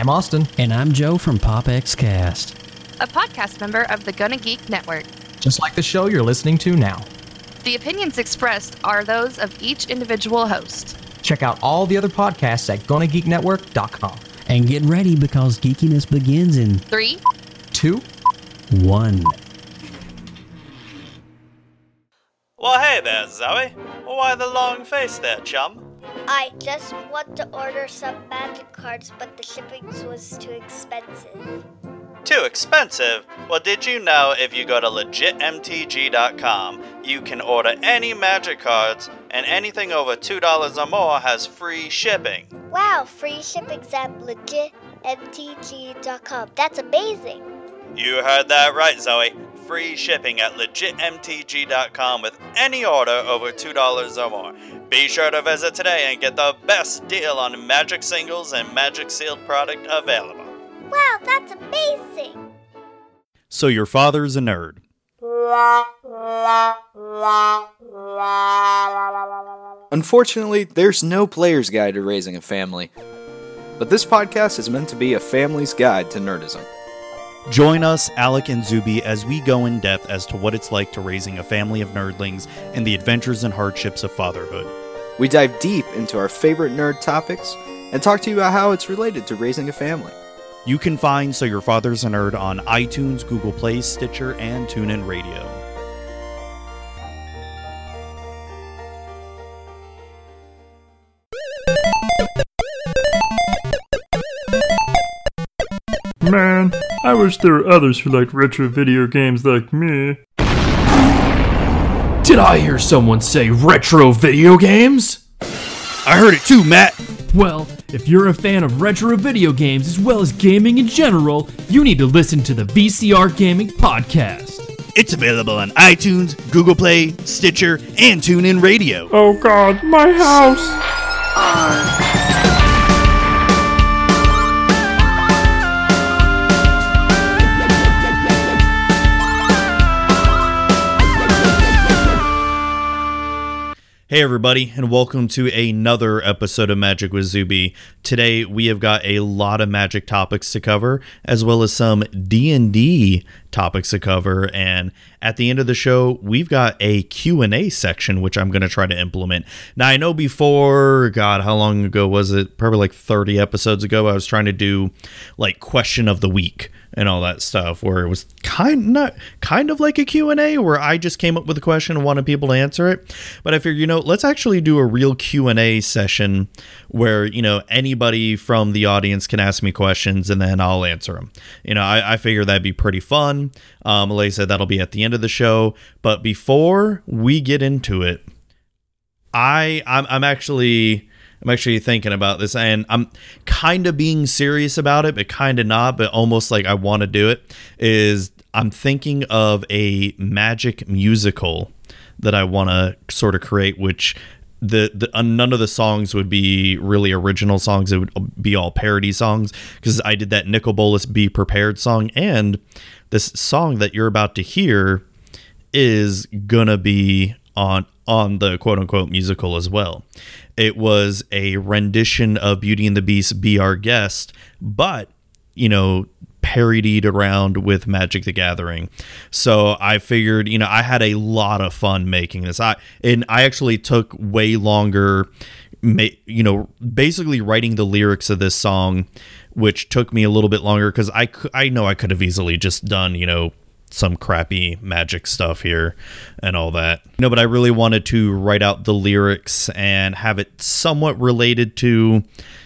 Lindsay, I'm Austin. And I'm Joe from PopXCast. a podcast member of the Gonna Geek Network. Just like the show you're listening to now. The opinions expressed are those of each individual host. Check out all the other podcasts at GonnaGeekNetwork.com. And get ready because geekiness begins in Three, Two, one. Well, hey there, Zoe. Why the long face there, chum? I just want to order some magic cards, but the shipping was too expensive. Too expensive? Well, did you know if you go to legitmtg.com, you can order any magic cards, and anything over $2 or more has free shipping? Wow, free shipping's at legitmtg.com. That's amazing. You heard that right, Zoe. Free shipping at legitmtg.com with any order over $2 or more. Be sure to visit today and get the best deal on magic singles and magic sealed product available. Wow, that's amazing. So, your father's a nerd. Unfortunately, there's no player's guide to raising a family. But this podcast is meant to be a family's guide to nerdism. Join us, Alec and Zuby, as we go in depth as to what it's like to raising a family of nerdlings and the adventures and hardships of fatherhood. We dive deep into our favorite nerd topics and talk to you about how it's related to raising a family. You can find So Your Father's a Nerd on iTunes, Google Play, Stitcher, and TuneIn Radio. Man, I wish there were others who liked retro video games like me. Did I hear someone say retro video games? I heard it too, Matt! Well, if you're a fan of retro video games as well as gaming in general, you need to listen to the VCR Gaming Podcast. It's available on iTunes, Google Play, Stitcher, and TuneIn Radio. Oh god, my house! Hey everybody, and welcome to another episode of Magic with Zuby. Today we have got a lot of magic topics to cover, as well as some D&D topics to cover, and at the end of the show, we've got a Q&A section which I'm going to try to implement. Now I know before, god, how long ago was it? Probably like 30 episodes ago, I was trying to do like question of the week and all that stuff where it was kind not kind of like a Q&A where I just came up with a question and wanted people to answer it. But I figured you know let's actually do a real Q&A session where you know anybody from the audience can ask me questions and then I'll answer them you know I, I figure that'd be pretty fun. Um like I said that'll be at the end of the show. But before we get into it I I'm, I'm actually I'm actually thinking about this and I'm kind of being serious about it, but kind of not, but almost like I want to do it. Is I'm thinking of a magic musical that I want to sort of create, which the, the uh, none of the songs would be really original songs. It would be all parody songs because I did that Nicol Bolas "Be Prepared" song, and this song that you're about to hear is gonna be on on the quote unquote musical as well. It was a rendition of Beauty and the Beast Be Our Guest, but you know, parodied around with Magic the Gathering. So I figured, you know, I had a lot of fun making this. I and I actually took way longer you know, basically writing the lyrics of this song which took me a little bit longer cuz I I know I could have easily just done, you know, some crappy magic stuff here and all that. No, but I really wanted to write out the lyrics and have it somewhat related to,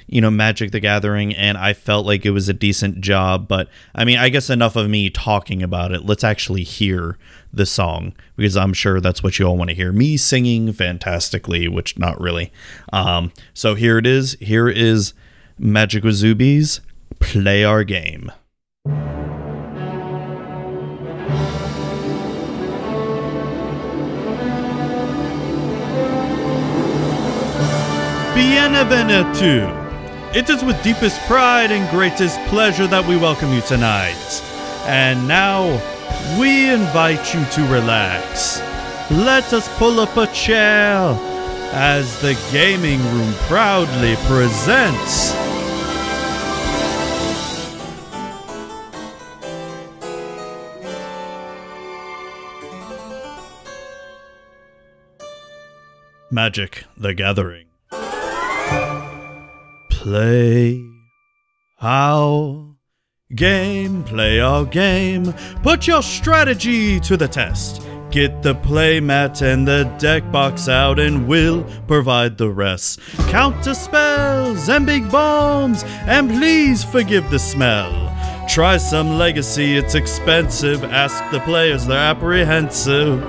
you know, Magic the Gathering, and I felt like it was a decent job. But I mean, I guess enough of me talking about it. Let's actually hear the song because I'm sure that's what you all want to hear. Me singing fantastically, which not really. Um, so here it is. Here is Magic with Zubies. Play our game. Bienvenuto. It is with deepest pride and greatest pleasure that we welcome you tonight. And now, we invite you to relax. Let us pull up a chair as the gaming room proudly presents. Magic the Gathering. Play our game, play our game. Put your strategy to the test. Get the playmat and the deck box out, and we'll provide the rest. Counter spells and big bombs, and please forgive the smell. Try some legacy, it's expensive. Ask the players, they're apprehensive.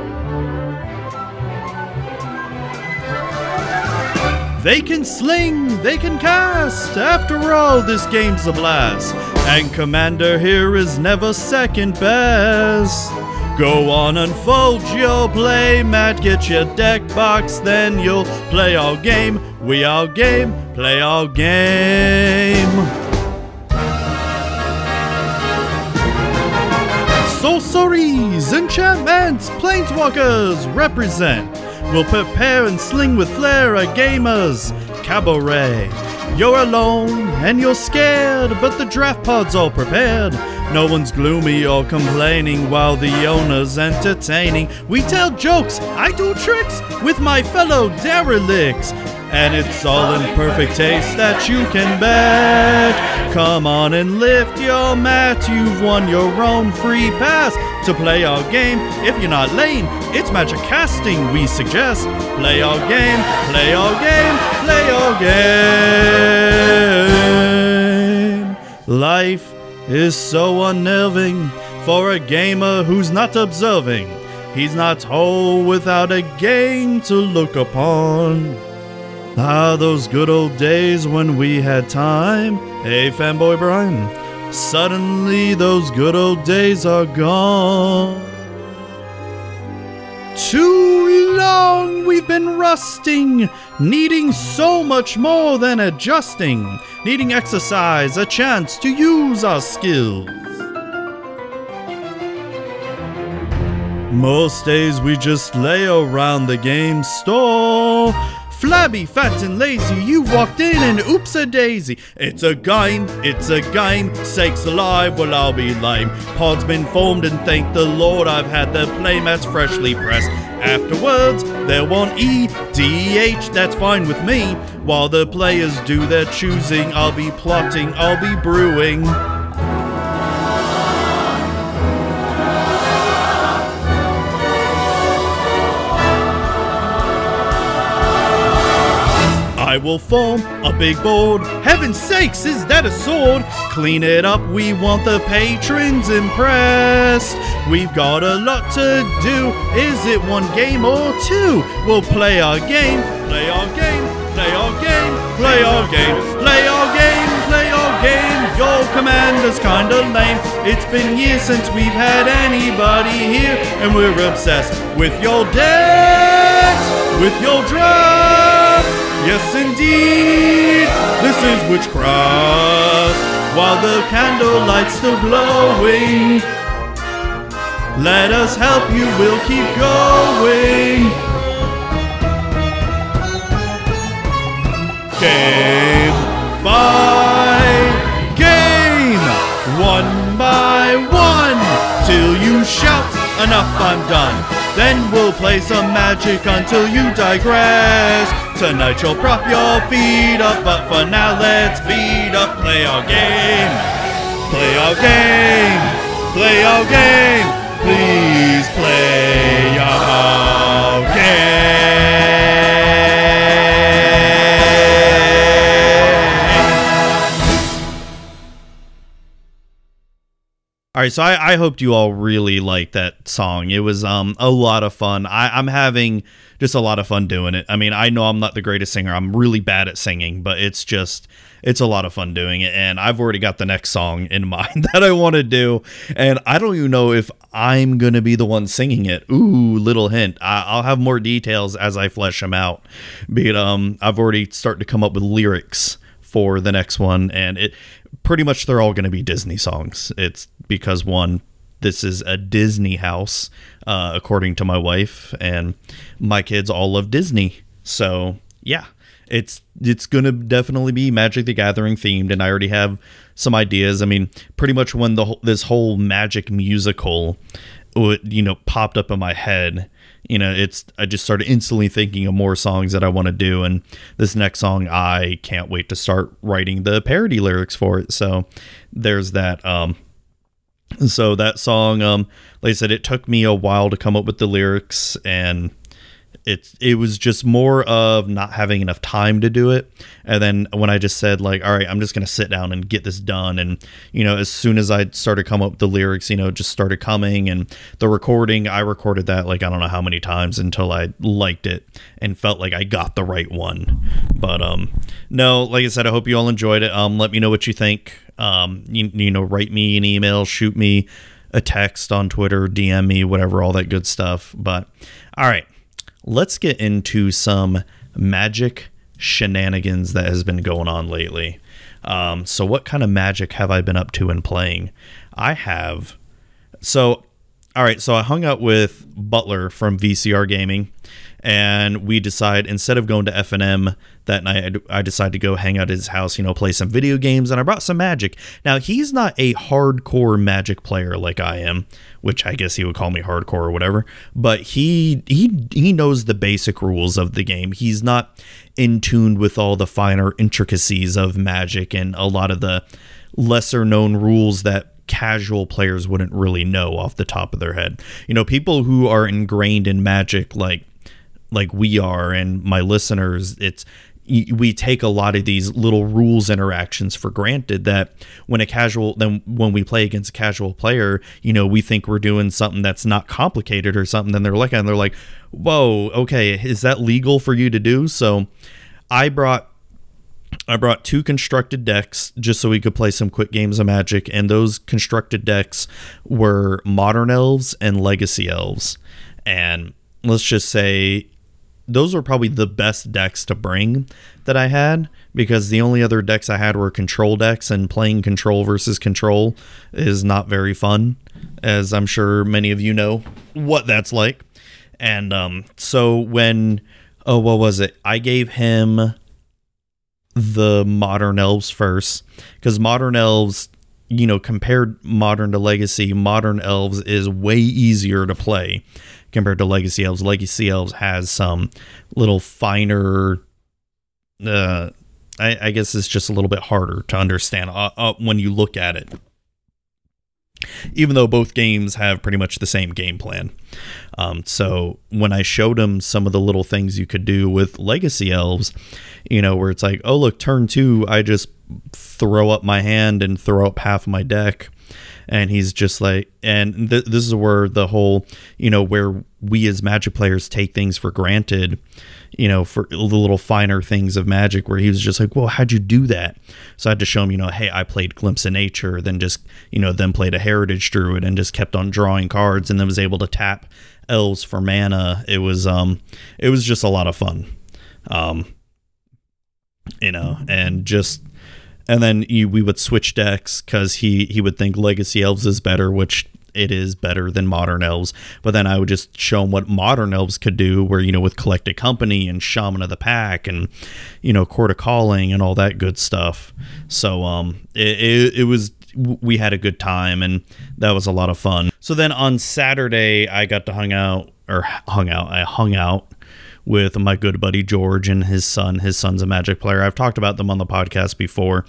They can sling, they can cast. After all, this game's a blast. And Commander here is never second best. Go on, unfold your play mat, get your deck box, then you'll play our game. We our game, play our game. Sorceries, enchantments, planeswalkers represent. We'll prepare and sling with flair a gamer's cabaret. You're alone and you're scared, but the draft pod's all prepared. No one's gloomy or complaining while the owner's entertaining. We tell jokes, I do tricks with my fellow derelicts. And it's all in perfect taste that you can bet. Come on and lift your mat, you've won your own free pass to play our game. If you're not lame, it's magic casting we suggest. Play our game, play our game, play our game. Life is so unnerving for a gamer who's not observing. He's not whole without a game to look upon. Ah, those good old days when we had time. Hey, fanboy Brian. Suddenly, those good old days are gone. Too long we've been rusting, needing so much more than adjusting, needing exercise, a chance to use our skills. Most days we just lay around the game store. Flabby, fat, and lazy, you walked in and oops a daisy. It's a game, it's a game, sakes alive, well I'll be lame. Pod's been formed and thank the Lord I've had the playmats freshly pressed. Afterwards, they'll want E, D, H, that's fine with me. While the players do their choosing, I'll be plotting, I'll be brewing. I will form a big board. Heaven sakes, is that a sword? Clean it up, we want the patrons impressed. We've got a lot to do. Is it one game or two? We'll play our game, play our game, play our game, play our game, play our game, play our game. Your commander's kinda lame. It's been years since we've had anybody here, and we're obsessed with your decks, with your draft. Yes, indeed, this is witchcraft. While the candlelight's still glowing, let us help you, we'll keep going. Game by game, one by one, till you shout, enough, I'm done. Then we'll play some magic until you digress. Tonight you'll prop your feet up, but for now let's beat up. Play our game. Play our game. Play our game. Please play our game. So I, I hoped you all really liked that song. It was um, a lot of fun. I, I'm having just a lot of fun doing it. I mean, I know I'm not the greatest singer. I'm really bad at singing, but it's just it's a lot of fun doing it. And I've already got the next song in mind that I want to do, and I don't even know if I'm gonna be the one singing it. Ooh, little hint. I, I'll have more details as I flesh them out. But um, I've already started to come up with lyrics for the next one, and it pretty much they're all going to be Disney songs. It's because one, this is a Disney house, uh, according to my wife, and my kids all love Disney. So yeah, it's it's gonna definitely be Magic the Gathering themed, and I already have some ideas. I mean, pretty much when the this whole Magic musical, uh, you know, popped up in my head, you know, it's I just started instantly thinking of more songs that I want to do, and this next song I can't wait to start writing the parody lyrics for it. So there's that. Um, so that song, um, like I said, it took me a while to come up with the lyrics, and it it was just more of not having enough time to do it. And then when i just said like all right i'm just going to sit down and get this done and you know as soon as i started come up the lyrics you know just started coming. And the recording i recorded that like i don't know how many times until i liked it and felt like i got the right one. But um no like i said i hope you all enjoyed it. Um let me know what you think. Um you, you know write me an email shoot me a text on twitter dm me whatever all that good stuff. But all right let's get into some magic shenanigans that has been going on lately. Um, so, what kind of magic have I been up to and playing? I have. So, all right. So, I hung out with Butler from VCR Gaming, and we decide instead of going to FNM that night, I decided to go hang out at his house, you know, play some video games, and I brought some magic. Now, he's not a hardcore magic player like I am, which I guess he would call me hardcore or whatever, but he he he knows the basic rules of the game. He's not in tune with all the finer intricacies of magic and a lot of the lesser known rules that casual players wouldn't really know off the top of their head. You know, people who are ingrained in magic like like we are and my listeners, it's we take a lot of these little rules interactions for granted that when a casual then when we play against a casual player you know we think we're doing something that's not complicated or something then they're looking and they're like whoa okay is that legal for you to do so i brought I brought two constructed decks just so we could play some quick games of Magic, and those constructed decks were Modern Elves and Legacy Elves. And let's just say those were probably the best decks to bring that I had because the only other decks I had were control decks, and playing control versus control is not very fun, as I'm sure many of you know what that's like. And um, so when, oh, what was it? I gave him the modern elves first because modern elves you know compared modern to legacy modern elves is way easier to play compared to Legacy Elves. Legacy Elves has some little finer. Uh, I, I guess it's just a little bit harder to understand uh, uh, when you look at it. Even though both games have pretty much the same game plan. Um, so when I showed him some of the little things you could do with Legacy Elves, you know, where it's like, oh, look, turn two, I just throw up my hand and throw up half my deck and he's just like and th- this is where the whole you know where we as magic players take things for granted you know for the little finer things of magic where he was just like well how'd you do that? So i had to show him you know hey i played glimpse of nature then just you know then played a heritage druid and just kept on drawing cards and then was able to tap elves for mana. It was um it was just a lot of fun. Um you know and just and then you, we would switch decks because he he would think Legacy Elves is better, which it is better than Modern Elves. But then I would just show him what Modern Elves could do, where you know with Collected Company and Shaman of the Pack and you know Chord of Calling and all that good stuff. So um, it, it, it was we had a good time and that was a lot of fun. So then on Saturday I got to hung out or hung out. I hung out with my good buddy George and his son. His son's a magic player. I've talked about them on the podcast before.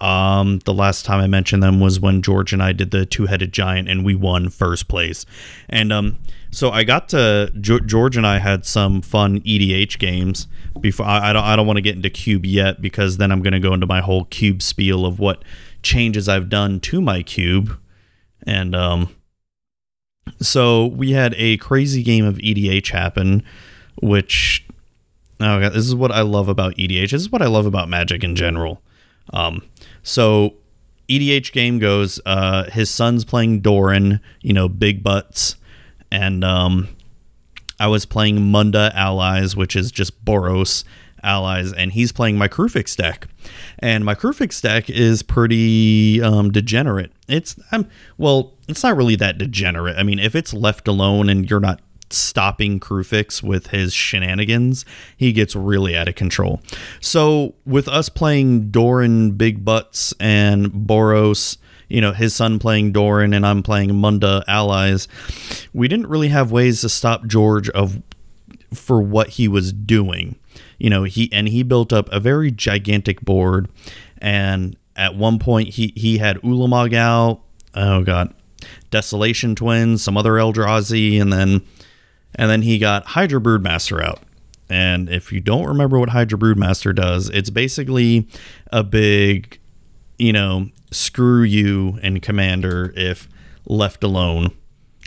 Um, the last time I mentioned them was when George and I did the two headed giant and we won first place. And um, so I got to George and I had some fun EDH games. Before I, I don't I don't want to get into cube yet because then I'm going to go into my whole cube spiel of what changes I've done to my cube. And um, so we had a crazy game of EDH happen which oh god, this is what I love about EDH. This is what I love about Magic in general. Um, so EDH game goes. Uh, his son's playing Doran, you know, big butts, and um, I was playing Munda Allies, which is just Boros allies, and he's playing my Kruphix deck. And my Kruphix deck is pretty um, degenerate. It's um, well, it's not really that degenerate. I mean, if it's left alone and you're not stopping Kruphix with his shenanigans, he gets really out of control. So with us playing Doran Big Butts and Boros, you know, his son playing Doran and I'm playing Munda allies, we didn't really have ways to stop George of for what he was doing. You know, he and he built up a very gigantic board and at one point he he had Ulamog out. Oh god. Desolation Twins, some other Eldrazi, and then and then he got Hydra Broodmaster out. And if you don't remember what Hydra Broodmaster does, it's basically a big, you know, screw you and Commander if left alone.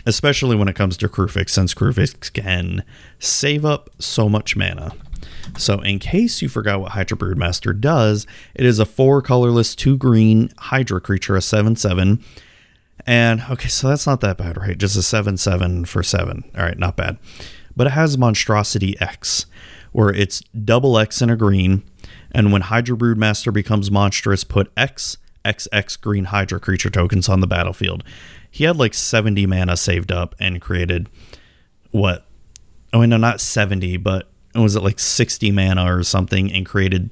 Especially when it comes to Kruphix, since Kruphix can save up so much mana. So, in case you forgot what Hydra Broodmaster does, it is a four colorless, two green Hydra creature, a 7 7. And okay, so that's not that bad, right? Just a 7 7 for 7. All right, not bad. But it has Monstrosity X, where it's double X in a green. And when Hydra Broodmaster becomes monstrous, put X, XX green Hydra creature tokens on the battlefield. He had like 70 mana saved up and created what? Oh, no, not 70, but was it like 60 mana or something and created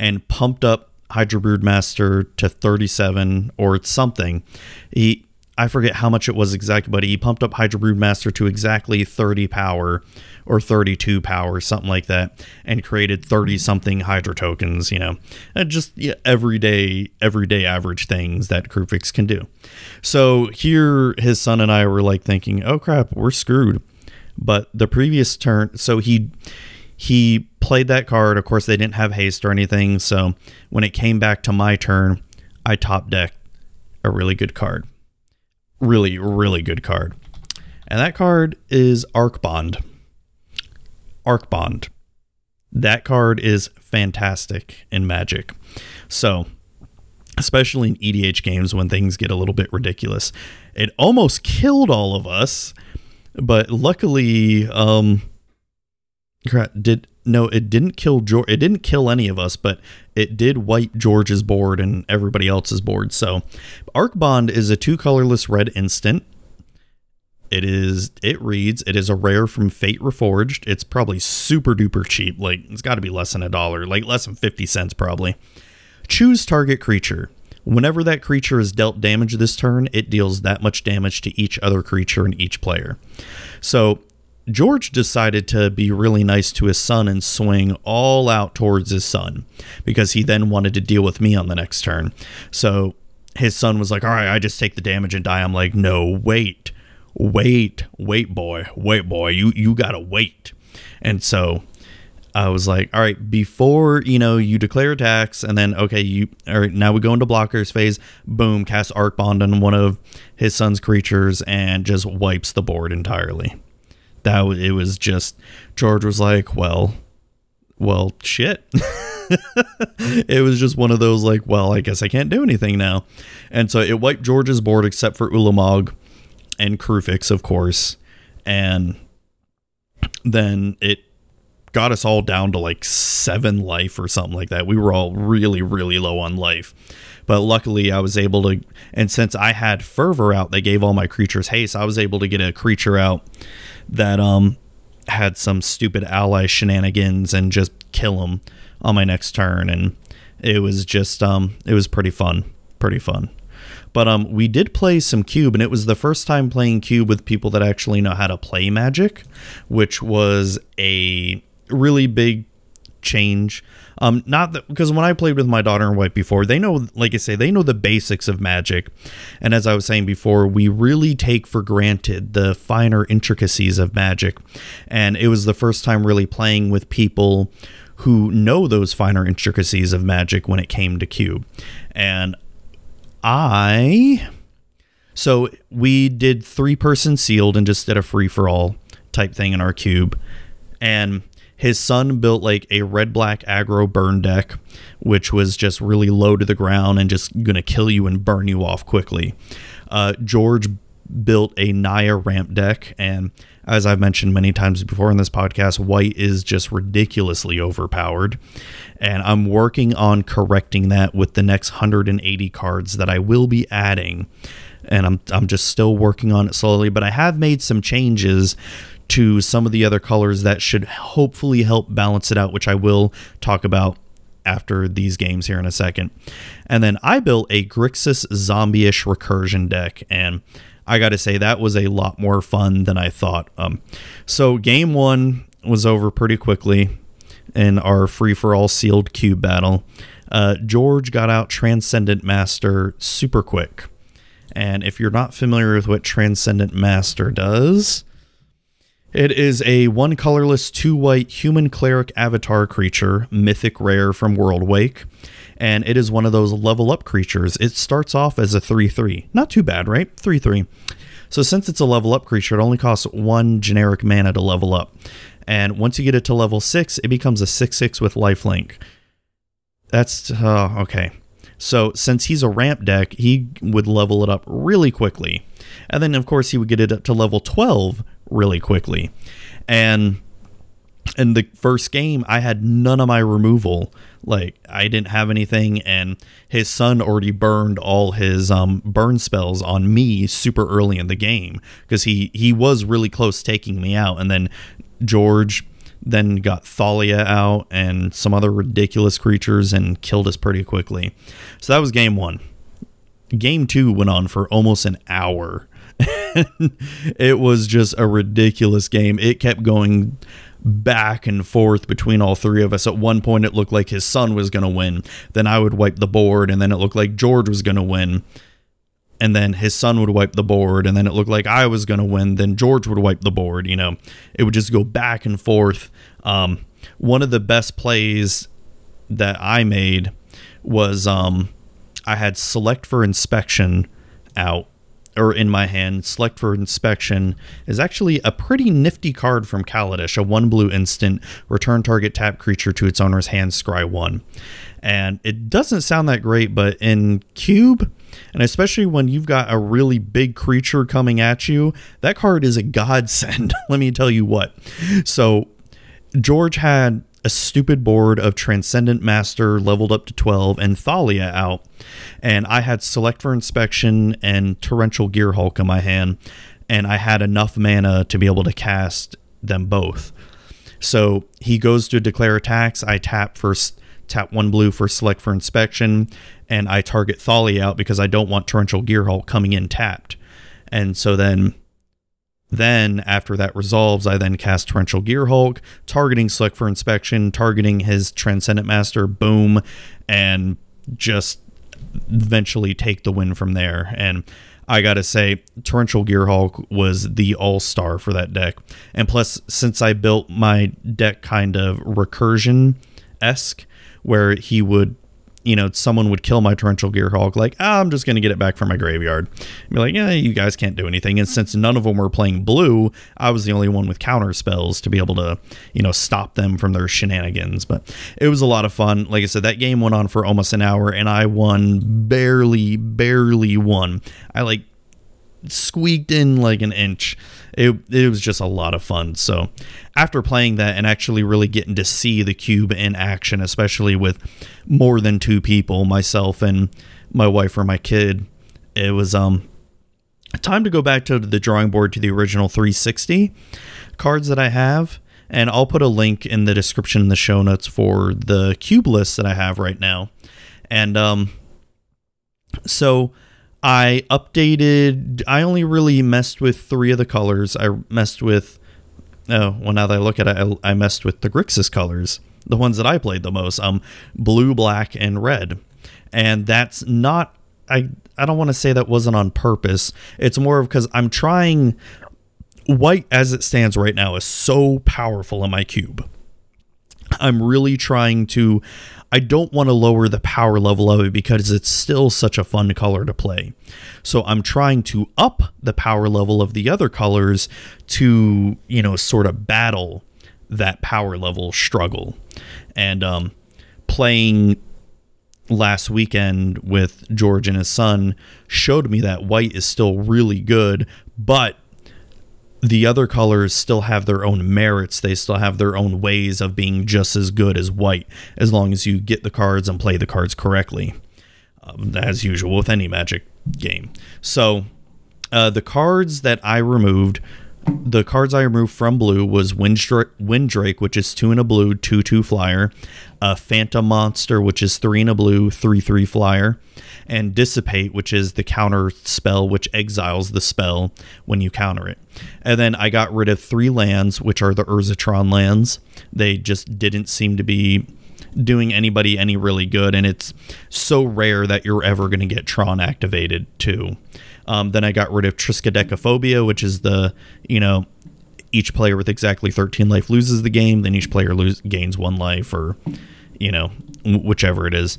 and pumped up Hydra Broodmaster to 37 or something. He I forget how much it was exactly, but he pumped up Hydra Broodmaster to exactly 30 power or 32 power, something like that, and created 30 something Hydra tokens, you know, and just yeah, everyday, everyday average things that Kruphix can do. So here, his son and I were like thinking, oh crap, we're screwed. But the previous turn, so he he played that card. Of course, they didn't have haste or anything. So when it came back to my turn, I top decked a really good card. Really, really good card. And that card is Arcbond. Arc Bond. That card is fantastic in Magic. So, especially in EDH games when things get a little bit ridiculous, it almost killed all of us but luckily, um, did no, it didn't kill George. It didn't kill any of us, but it did wipe George's board and everybody else's board. So, Arcbond is a two colorless red instant. It is. It reads. It is a rare from Fate Reforged. It's probably super duper cheap. Like it's got to be less than a dollar. Like less than fifty cents probably. Choose target creature. Whenever that creature is dealt damage this turn, it deals that much damage to each other creature and each player. So George decided to be really nice to his son and swing all out towards his son because he then wanted to deal with me on the next turn. So his son was like, All right, I just take the damage and die. I'm like, No, wait, wait, wait, boy, wait, boy, you, you gotta wait. And so I was like, all right, before you know, you declare attacks, and then okay, you all right. Now we go into blockers phase. Boom, cast Arcbond on one of his son's creatures and just wipes the board entirely. That it was just George was like, well, well, shit. it was just one of those like, well, I guess I can't do anything now, and so it wiped George's board except for Ulamog and Kruphix, of course, and then it got us all down to like seven life or something like that. We were all really, really low on life. But luckily, I was able to, and since I had fervor out, they gave all my creatures haste. I was able to get a creature out that um had some stupid ally shenanigans and just kill them on my next turn, and it was just um it was pretty fun, pretty fun. But um, we did play some cube, and it was the first time playing cube with people that actually know how to play Magic, which was a really big change. Um, not that because when I played with my daughter and wife before, they know, like I say, they know the basics of magic. And as I was saying before, we really take for granted the finer intricacies of magic. And it was the first time really playing with people who know those finer intricacies of magic when it came to cube. And I. So we did three person sealed and just did a free for all type thing in our cube. And his son built like a red black aggro burn deck, which was just really low to the ground and just gonna kill you and burn you off quickly. Uh, George built a Naya ramp deck, and as I've mentioned many times before in this podcast, white is just ridiculously overpowered. And I'm working on correcting that with the next 180 cards that I will be adding. And I'm, I'm just still working on it slowly, but I have made some changes to some of the other colors that should hopefully help balance it out, which I will talk about after these games here in a second. And then I built a Grixis zombie-ish recursion deck, and I got to say that was a lot more fun than I thought. Um, so game one was over pretty quickly in our free for all sealed cube battle. Uh, George got out Transcendent Master super quick. And if you're not familiar with what Transcendent Master does, it is a one colorless, two white human cleric avatar creature, mythic rare from World Wake. And it is one of those level up creatures. It starts off as a 3 3. Not too bad, right? 3 3. So, since it's a level up creature, it only costs one generic mana to level up. And once you get it to level 6, it becomes a 6 6 with lifelink. That's uh, okay. So since he's a ramp deck, he would level it up really quickly. And then of course he would get it up to level 12 really quickly. And in the first game, I had none of my removal. Like I didn't have anything, and his son already burned all his um, burn spells on me super early in the game because he he was really close taking me out. And then George then got Thalia out and some other ridiculous creatures and killed us pretty quickly. So that was game one. Game two went on for almost an hour. it was just a ridiculous game. It kept going back and forth between all three of us. At one point, it looked like his son was going to win. Then I would wipe the board, and then it looked like George was going to win and then his son would wipe the board and then it looked like I was going to win then George would wipe the board you know it would just go back and forth um, one of the best plays that I made was um, I had select for inspection out or in my hand select for inspection is actually a pretty nifty card from Kaladesh a one blue instant return target tap creature to its owner's hand scry one and it doesn't sound that great but in cube and especially when you've got a really big creature coming at you, that card is a godsend. Let me tell you what. So, George had a stupid board of Transcendent Master leveled up to 12 and Thalia out. And I had Select for Inspection and Torrential Gearhulk in my hand. And I had enough mana to be able to cast them both. So he goes to declare attacks. I tap first, tap one blue for Select for Inspection, and I target Thalia out because I don't want Torrential Gearhulk coming in tapped. And so then then after that resolves, I then cast Torrential Gearhulk, targeting Select for Inspection, targeting his Transcendent Master, boom, and just eventually take the win from there. And I gotta say, Torrential Gearhulk was the all star for that deck. And plus, since I built my deck kind of recursion esque, where he would you know, someone would kill my torrential gearhulk, like, ah, I'm just going to get it back from my graveyard. And be like, yeah, you guys can't do anything. And since none of them were playing blue, I was the only one with counter spells to be able to, you know, stop them from their shenanigans. But it was a lot of fun. Like I said, that game went on for almost an hour, and I won barely, barely won. I like squeaked in like an inch. It, it was just a lot of fun. So, after playing that and actually really getting to see the cube in action, especially with more than two people, myself and my wife or my kid, it was um time to go back to the drawing board to the original 360 cards that I have. And I'll put a link in the description in the show notes for the cube list that I have right now. And um, so I updated. I only really messed with three of the colors. I messed with. Oh, well, now that I look at it, I, I messed with the Grixis colors, the ones that I played the most. Um, blue, black, and red, and that's not. I I don't want to say that wasn't on purpose. It's more of because I'm trying. White as it stands right now is so powerful in my cube. I'm really trying to I don't want to lower the power level of it because it's still such a fun color to play. So I'm trying to up the power level of the other colors to, you know, sort of battle that power level struggle. And um, playing last weekend with George and his son showed me that white is still really good, but the other colors still have their own merits. They still have their own ways of being just as good as white, as long as you get the cards and play the cards correctly, um, as usual with any Magic game. So, uh, the cards that I removed the cards I removed from blue was Windra- Windrake, which is two in a blue, two two flyer, a Phantom Monster, which is three in a blue, three three flyer, and Dissipate, which is the counter spell which exiles the spell when you counter it. And then I got rid of three lands, which are the Urzatron lands. They just didn't seem to be doing anybody any really good, and it's so rare that you're ever going to get Tron activated too. Um, then I got rid of Triskaidekaphobia, which is the you know each player with exactly 13 life loses the game, then each player lose, gains one life, or you know whichever it is.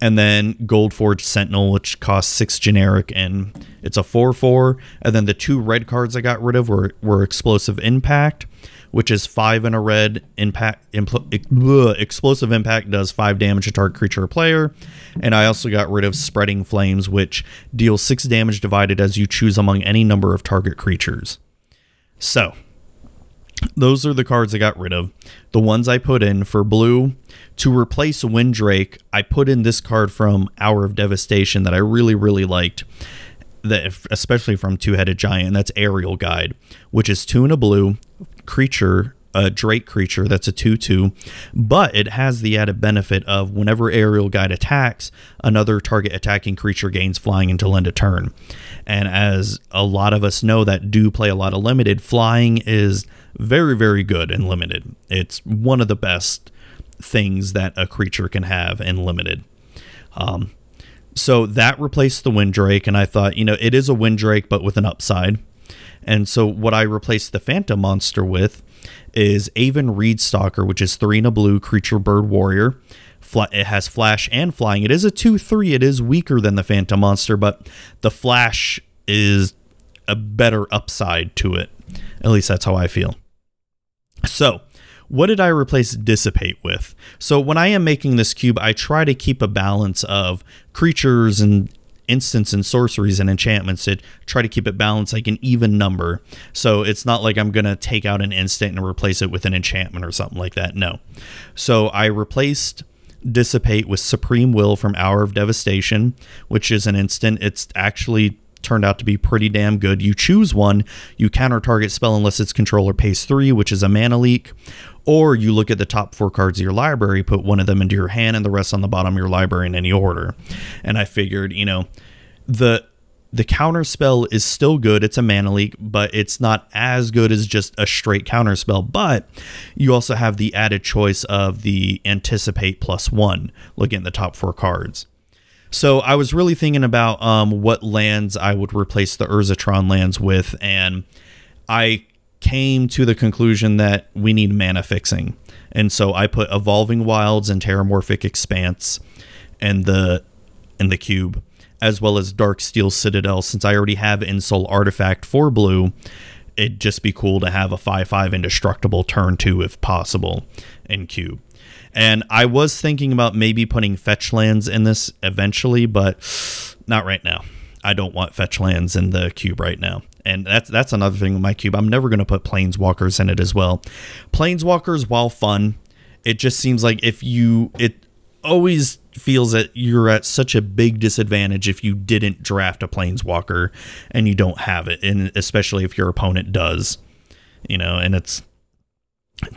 And then Gold-Forged Sentinel, which costs six generic, and it's a four-four. And then the two red cards I got rid of were were Explosive Impact, which is five in a red impact. Impl- explosive impact does five damage to target creature or player, and I also got rid of spreading flames, which deals six damage divided as you choose among any number of target creatures. So, those are the cards I got rid of. The ones I put in for blue to replace Windrake, I put in this card from Hour of Devastation that I really, really liked. That especially from Two Headed Giant, that's Aerial Guide, which is two in a blue creature, a Drake creature that's a 2 2, but it has the added benefit of whenever Aerial Guide attacks, another target attacking creature gains flying until end of turn. And as a lot of us know that do play a lot of limited, flying is very, very good in limited. It's one of the best things that a creature can have in limited. Um, so that replaced the Windrake, and I thought, you know, it is a Windrake, but with an upside. And so what I replaced the Phantom Monster with is Aven Reedstalker, which is three a blue creature bird warrior. It has flash and flying. It is a 2 3. It is weaker than the Phantom Monster, but the flash is a better upside to it. At least that's how I feel. So, what did I replace dissipate with? So when I am making this cube, I try to keep a balance of creatures and instants and sorceries and enchantments to try to keep it balanced like an even number. So it's not like I'm going to take out an instant and replace it with an enchantment or something like that. No. So I replaced dissipate with supreme will from hour of devastation, which is an instant. It's actually turned out to be pretty damn good. You choose one, you counter target spell unless its controller pays three, which is a mana leak, or you look at the top four cards of your library, put one of them into your hand and the rest on the bottom of your library in any order. And I figured, you know, the the counter spell is still good. It's a mana leak, but it's not as good as just a straight counter spell. But you also have the added choice of the anticipate plus one, looking at the top four cards. So I was really thinking about um, what lands I would replace the Urzatron lands with, and I came to the conclusion that we need mana fixing. And so I put Evolving Wilds and Terramorphic Expanse and the in the cube, as well as Darksteel Citadel. Since I already have Ensoul Artifact for blue, it'd just be cool to have a 5-5 indestructible turn 2 if possible in cube. And I was thinking about maybe putting fetch lands in this eventually, but not right now. I don't want fetch lands in the cube right now. And that's that's another thing with my cube. I'm never going to put planeswalkers in it as well. Planeswalkers, while fun, it just seems like if you it always feels that you're at such a big disadvantage if you didn't draft a planeswalker and you don't have it, and especially if your opponent does. You know, and it's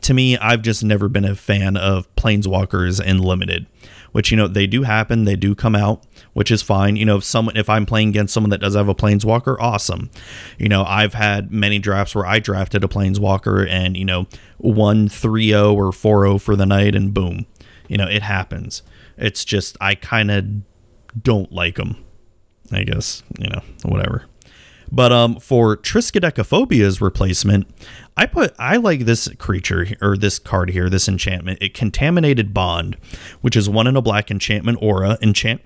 to me, I've just never been a fan of planeswalkers in limited, which you know they do happen, they do come out, which is fine. You know, if someone if I'm playing against someone that does have a planeswalker, awesome. You know, I've had many drafts where I drafted a planeswalker and you know one 3-0 or 4-0 for the night, and boom, you know it happens. It's just I kind of don't like them. I guess you know whatever. But um, for Triskaidekaphobia's replacement, I put I like this creature or this card here, this enchantment. It contaminated bond, which is one in a black enchantment aura, enchant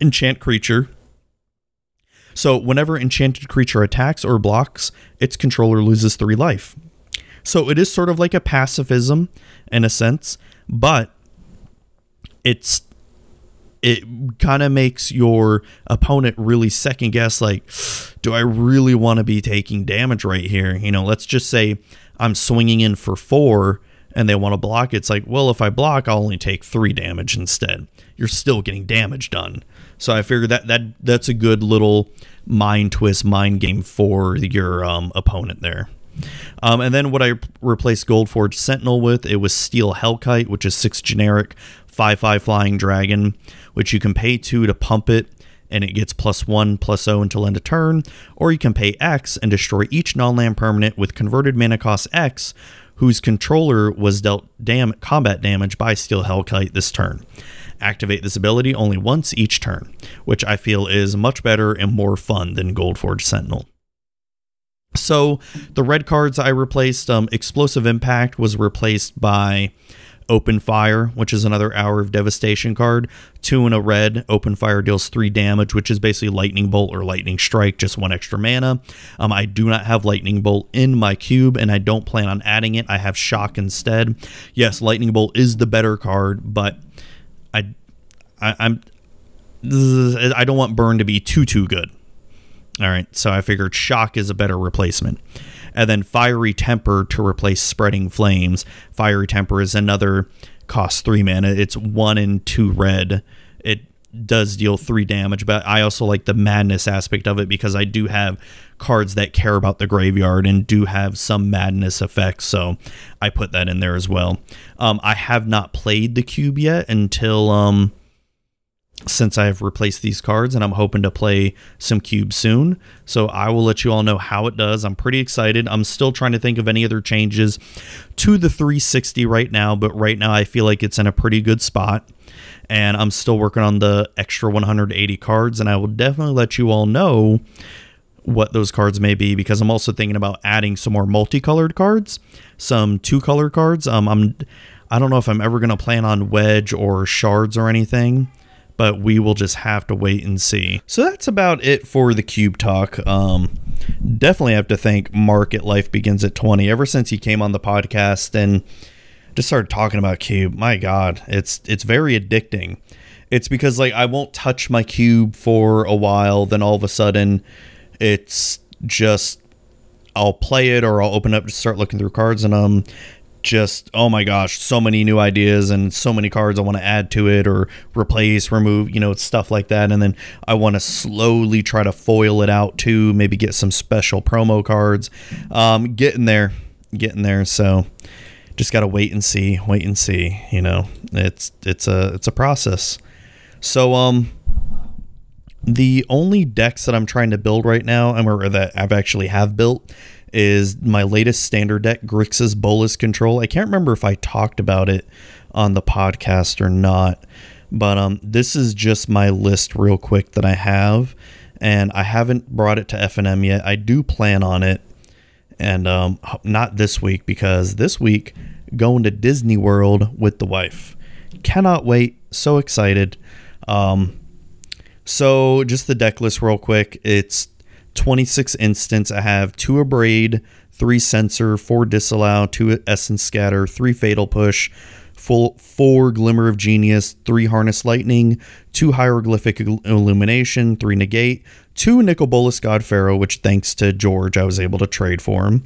enchant creature. So whenever enchanted creature attacks or blocks, its controller loses three life. So it is sort of like a pacifism in a sense, but it's it kind of makes your opponent really second guess like do i really want to be taking damage right here you know let's just say i'm swinging in for four and they want to block it's like well if i block i'll only take three damage instead you're still getting damage done so i figured that that that's a good little mind twist mind game for your um, opponent there Um, and then what I replaced Gold-Forged Sentinel with, it was Steel Hellkite, which is six generic, 5 5 flying dragon, which you can pay two to pump it and it gets plus one plus O until end of turn, or you can pay X and destroy each non land permanent with converted mana cost X whose controller was dealt dam- combat damage by Steel Hellkite this turn. Activate this ability only once each turn, which I feel is much better and more fun than Gold-Forged Sentinel. So the red cards I replaced, um, Explosive Impact was replaced by Open Fire, which is another Hour of Devastation card. Two in a red. Open Fire deals three damage, which is basically Lightning Bolt or Lightning Strike, just one extra mana. Um, I do not have Lightning Bolt in my cube, and I don't plan on adding it. I have Shock instead. Yes, Lightning Bolt is the better card, but I, I I'm I don't want Burn to be too too good. All right, so I figured Shock is a better replacement. And then Fiery Temper to replace Spreading Flames. Fiery Temper is another cost three mana. It's one and two red. It does deal three damage, but I also like the madness aspect of it because I do have cards that care about the graveyard and do have some madness effects. So I put that in there as well. Um, I have not played the cube yet until um, since I've replaced these cards and I'm hoping to play some cubes soon. So I will let you all know how it does. I'm pretty excited. I'm still trying to think of any other changes to the 360 right now, but right now I feel like it's in a pretty good spot. And I'm still working on the extra 180 cards, and I will definitely let you all know what those cards may be because I'm also thinking about adding some more multicolored cards, some two color cards. Um, I'm I don't know if I'm ever gonna plan on wedge or shards or anything but we will just have to wait and see. So that's about it for the Cube Talk. Um, definitely have to thank Mark at Life Begins at 20. Ever since he came on the podcast and just started talking about Cube, my God, it's it's very addicting. It's because like I won't touch my cube for a while, then all of a sudden it's just I'll play it or I'll open up to start looking through cards and um just oh my gosh so many new ideas and so many cards i want to add to it or replace remove you know stuff like that. And then i want to slowly try to foil it out too maybe get some special promo cards. Um getting there getting there. So just gotta wait and see wait and see you know it's it's a it's a process so um the only decks that i'm trying to build right now and or that i've actually have built is my latest standard deck, Grixis Bolas Control. I can't remember if I talked about it on the podcast or not, but um, this is just my list real quick that I have, and I haven't brought it to FNM yet. I do plan on it, and um, not this week because this week going to Disney World with the wife. Cannot wait. So excited. Um, so just the deck list real quick. It's 26 instants. I have two Abrade, three Censor, four Disallow, two Essence Scatter, three Fatal Push, full four Glimmer of Genius, three Harness Lightning, two Hieroglyphic Illumination, three Negate, two Nicol Bolas God Pharaoh, which thanks to George I was able to trade for him,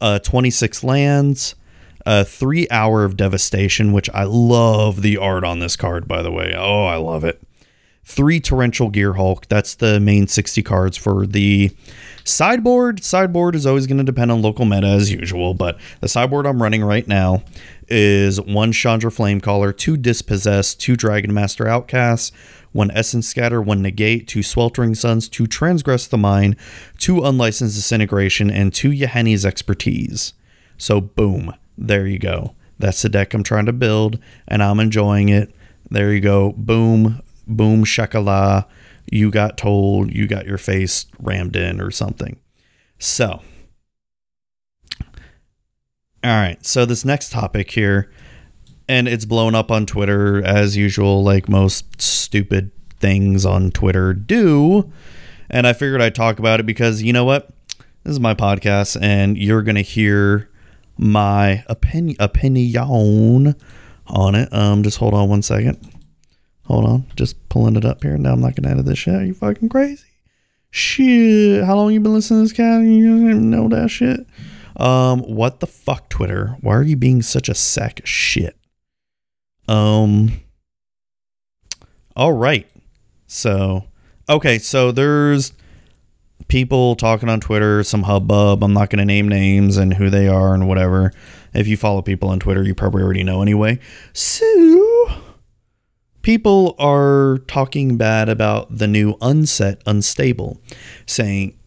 uh, 26 lands. Uh, three hour of devastation, which I love the art on this card, by the way. Oh, I love it three Torrential Gearhulk. That's the main 60 cards for the sideboard. Sideboard is always going to depend on local meta as usual, but the sideboard I'm running right now is one Chandra Flamecaller, two Dispossess, two Dragonmaster Outcasts, one Essence Scatter, one Negate, two Sweltering Suns, two Transgress the Mind, two Unlicensed Disintegration, and two Yahenni's Expertise. So, boom, there you go. That's the deck I'm trying to build, and I'm enjoying it. There you go. Boom boom shakala, you got told, you got your face rammed in or something. So, all right. So this next topic here, and it's blown up on Twitter as usual, like most stupid things on Twitter do. And I figured I'd talk about it because you know what? This is my podcast, and you're gonna hear my opinion opinion on it. Um, just hold on one second. Hold on, just pulling it up here. Now I'm not gonna edit this shit. Are you fucking crazy? Shit. How long you been listening to this cat? You don't even know that shit. Um, what the fuck, Twitter? Why are you being such a sack of shit? Um. All right. So, okay. So there's people talking on Twitter, some hubbub. I'm not going to name names and who they are and whatever. If you follow people on Twitter, you probably already know anyway. So, people are talking bad about the new unset unstable, saying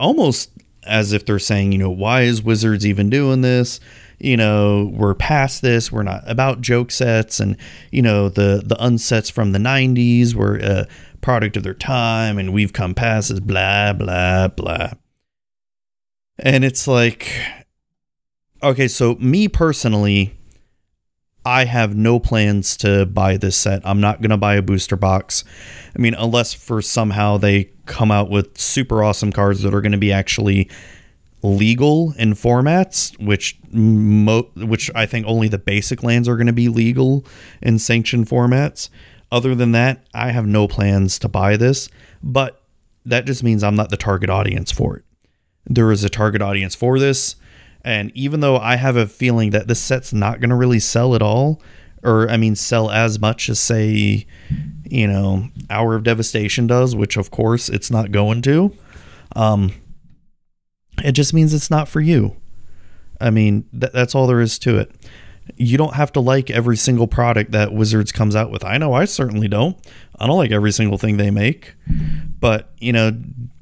almost as if they're saying, you know, why is Wizards even doing this? You know, we're past this. We're not about joke sets, and you know the the unsets from the '90s were a product of their time, and we've come past this. Blah blah blah. And it's like, okay, so me personally, I have no plans to buy this set. I'm not going to buy a booster box. I mean, unless for somehow they come out with super awesome cards that are going to be actually legal in formats, which mo- which I think only the basic lands are going to be legal in sanctioned formats. Other than that, I have no plans to buy this, but that just means I'm not the target audience for it. There is a target audience for this, and even though I have a feeling that this set's not going to really sell at all, or I mean, sell as much as say, you know, Hour of Devastation does, which of course it's not going to. Um, it just means it's not for you. I mean, th- that's all there is to it. You don't have to like every single product that Wizards comes out with. I know I certainly don't. I don't like every single thing they make. But, you know,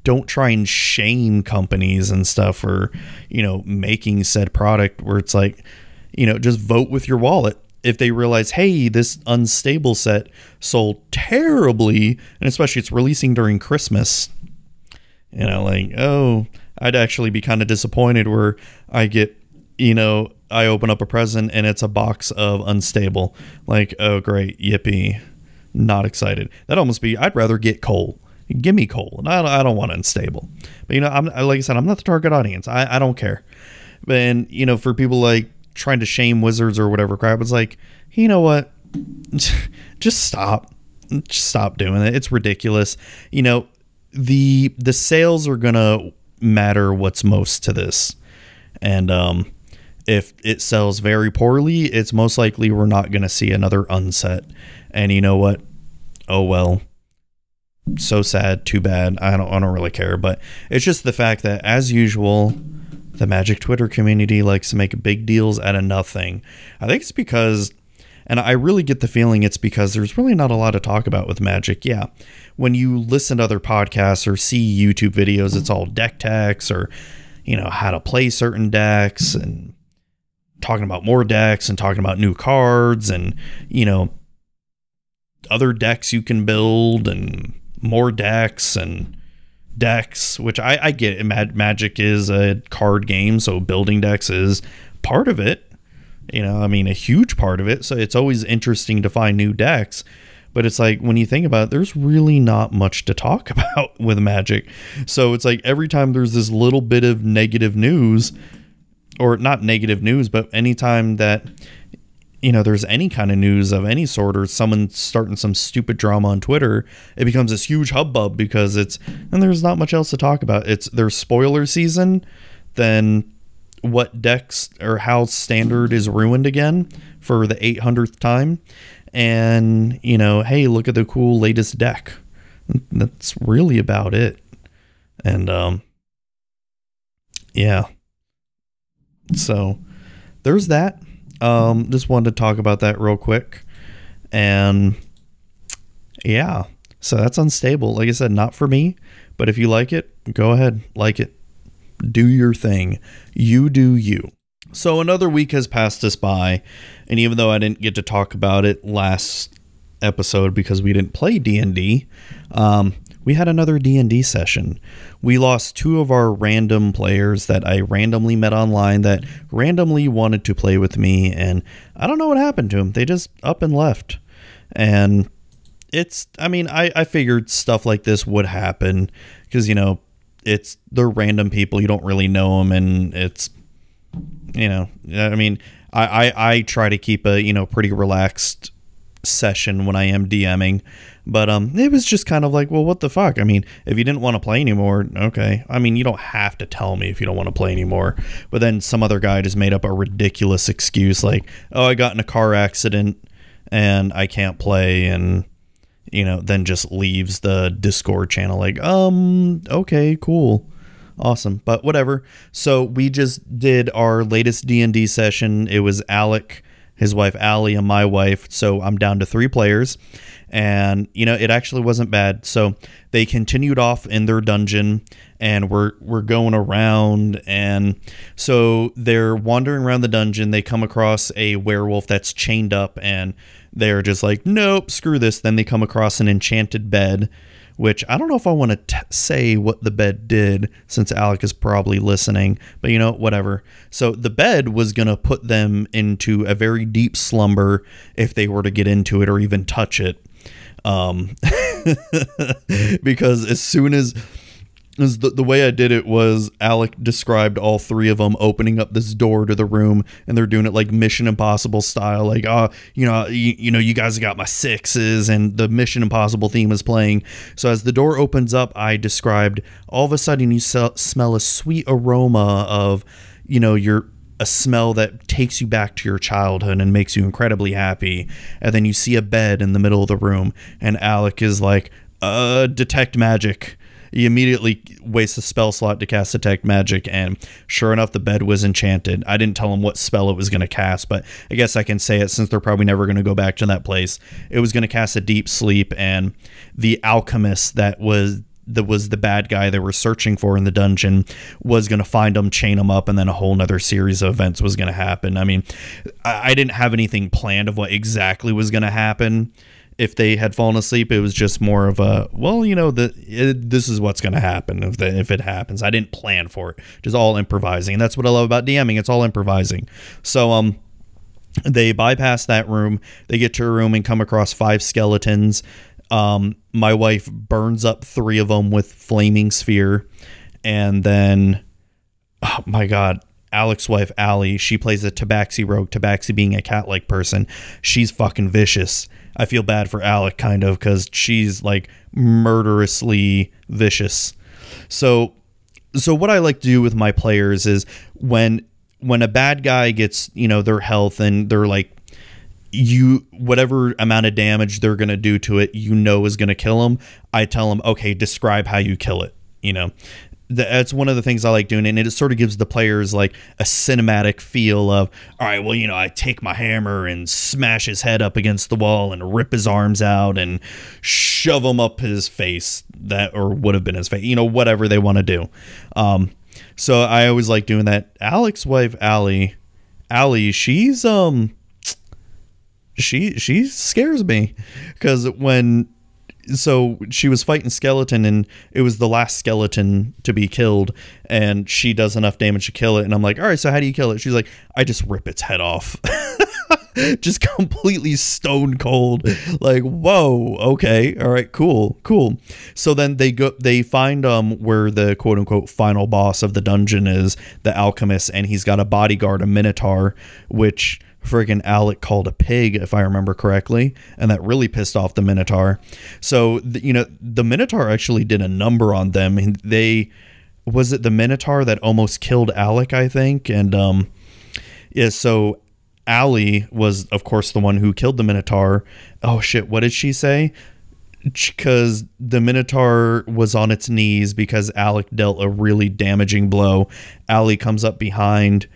don't try and shame companies and stuff for, you know, making said product where it's like, you know, just vote with your wallet. If they realize, hey, this unstable set sold terribly, and especially it's releasing during Christmas, you know, like, oh, I'd actually be kind of disappointed where I get, you know, I open up a present and it's a box of unstable. Like, oh, great, yippee. Not excited. That'd almost be, I'd rather get coal. Give me coal. I, I don't want unstable. But, you know, I'm like I said, I'm not the target audience. I, I don't care. And, you know, for people like trying to shame wizards or whatever crap, it's like, you know what? Just stop. Just stop doing it. It's ridiculous. You know, the the sales are gonna matter what's most to this. And um if it sells very poorly, it's most likely we're not going to see another unset. And you know what? Oh well. So sad, too bad. I don't I don't really care, but it's just the fact that as usual, the Magic Twitter community likes to make big deals out of nothing. I think it's because and I really get the feeling it's because there's really not a lot to talk about with Magic. Yeah. When you listen to other podcasts or see YouTube videos, it's all deck techs or, you know, how to play certain decks and talking about more decks and talking about new cards and, you know, other decks you can build and more decks and decks, which I, I get. It. Magic is a card game, so building decks is part of it. You know, I mean, a huge part of it. So it's always interesting to find new decks. But it's like when you think about it, there's really not much to talk about with Magic. So it's like every time there's this little bit of negative news, or not negative news, but anytime that you know there's any kind of news of any sort or someone starting some stupid drama on Twitter, it becomes this huge hubbub because it's and there's not much else to talk about. It's there's spoiler season, then what decks or how standard is ruined again for the 800th time. And you know hey look at the cool latest deck. That's really about it. And um yeah so there's that. Um, just wanted to talk about that real quick. And yeah, so that's unstable. Like I said, not for me, but if you like it, go ahead, like it. Do your thing. You do you. So another week has passed us by, and even though I didn't get to talk about it last episode because we didn't play D&D, um, we had another D&D session. We lost two of our random players that I randomly met online that randomly wanted to play with me and I don't know what happened to them. They just up and left. And it's I mean, I I figured stuff like this would happen because you know, it's they're random people, you don't really know them and it's you know, I mean, I, I, I try to keep a, you know, pretty relaxed session when I am DMing. But um, it was just kind of like, well, what the fuck? I mean, if you didn't want to play anymore, okay. I mean, you don't have to tell me if you don't want to play anymore. But then some other guy just made up a ridiculous excuse like, oh, I got in a car accident and I can't play, and you know, then just leaves the Discord channel like, um, okay, cool. awesome. But whatever. So we just did our latest D and D session. It was Alec, his wife Allie, and my wife. So I'm down to three players, and you know it actually wasn't bad. So they continued off in their dungeon, and we're we're going around, and so they're wandering around the dungeon. They come across a werewolf that's chained up, and they're just like, nope, screw this. Then they come across an enchanted bed which I don't know if I want to t- say what the bed did since Alec is probably listening, but you know, whatever. So the bed was going to put them into a very deep slumber if they were to get into it or even touch it. Um, because as soon as is the, the way I did it was Alec described all three of them opening up this door to the room and they're doing it like Mission Impossible style like oh you know you, you know you guys got my sixes and the Mission Impossible theme is playing. So as the door opens up I described all of a sudden you smell a sweet aroma of you know your a smell that takes you back to your childhood and makes you incredibly happy and then you see a bed in the middle of the room and Alec is like uh detect magic he immediately wastes a spell slot to cast Detect Magic, and sure enough, the bed was enchanted. I didn't tell him what spell it was going to cast, but I guess I can say it since they're probably never going to go back to that place. It was going to cast a Deep Sleep, and the alchemist that was that was the bad guy they were searching for in the dungeon was going to find them, chain them up, and then a whole nother series of events was going to happen. I mean, I, I didn't have anything planned of what exactly was going to happen if they had fallen asleep, it was just more of a well, you know, the it, this is what's going to happen if the, if it happens. I didn't plan for it. Just all improvising, and that's what I love about DMing. It's all improvising. So um, they bypass that room. They get to a room and come across five skeletons. Um, my wife burns up three of them with flaming sphere, and then, oh my god, Alec's wife Allie, she plays a Tabaxi rogue. Tabaxi being a cat-like person, she's fucking vicious I feel bad for Alec kind of because she's like murderously vicious. So so what I like to do with my players is when when a bad guy gets, you know, their health and they're like you whatever amount of damage they're going to do to it, you know is going to kill them. I tell them, "Okay, describe how you kill it." You know, that's one of the things I like doing, and it sort of gives the players like a cinematic feel of, all right, well, you know, I take my hammer and smash his head up against the wall and rip his arms out and shove him up his face that or would have been his face, you know, whatever they want to do. Um, so I always like doing that. Alec's wife, Allie, Allie, she's um, she she scares me. Because when so she was fighting skeleton and it was the last skeleton to be killed and she does enough damage to kill it. And i'm like all right so how do you kill it? She's like i just rip its head off. Just completely stone cold. Like whoa okay all right cool cool. So then they go they find um where the quote unquote final boss of the dungeon is the alchemist and he's got a bodyguard a minotaur which friggin' Alec called a pig, if I remember correctly, and that really pissed off the Minotaur. So, the, you know, the Minotaur actually did a number on them. They was it the Minotaur that almost killed Alec, I think, and um, yeah. So Allie was, of course, the one who killed the Minotaur. Oh shit! What did she say? Because the Minotaur was on its knees because Alec dealt a really damaging blow. Allie comes up behind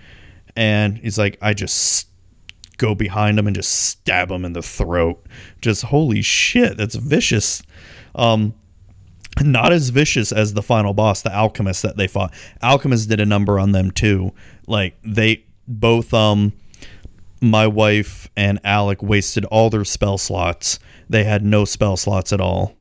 and he's like, I just go behind him and just stab him in the throat. Just holy shit, that's vicious. Um, not as vicious as the final boss, the alchemist that they fought. Alchemist did a number on them too. Like they both um my wife and Alec wasted all their spell slots. They had no spell slots at all.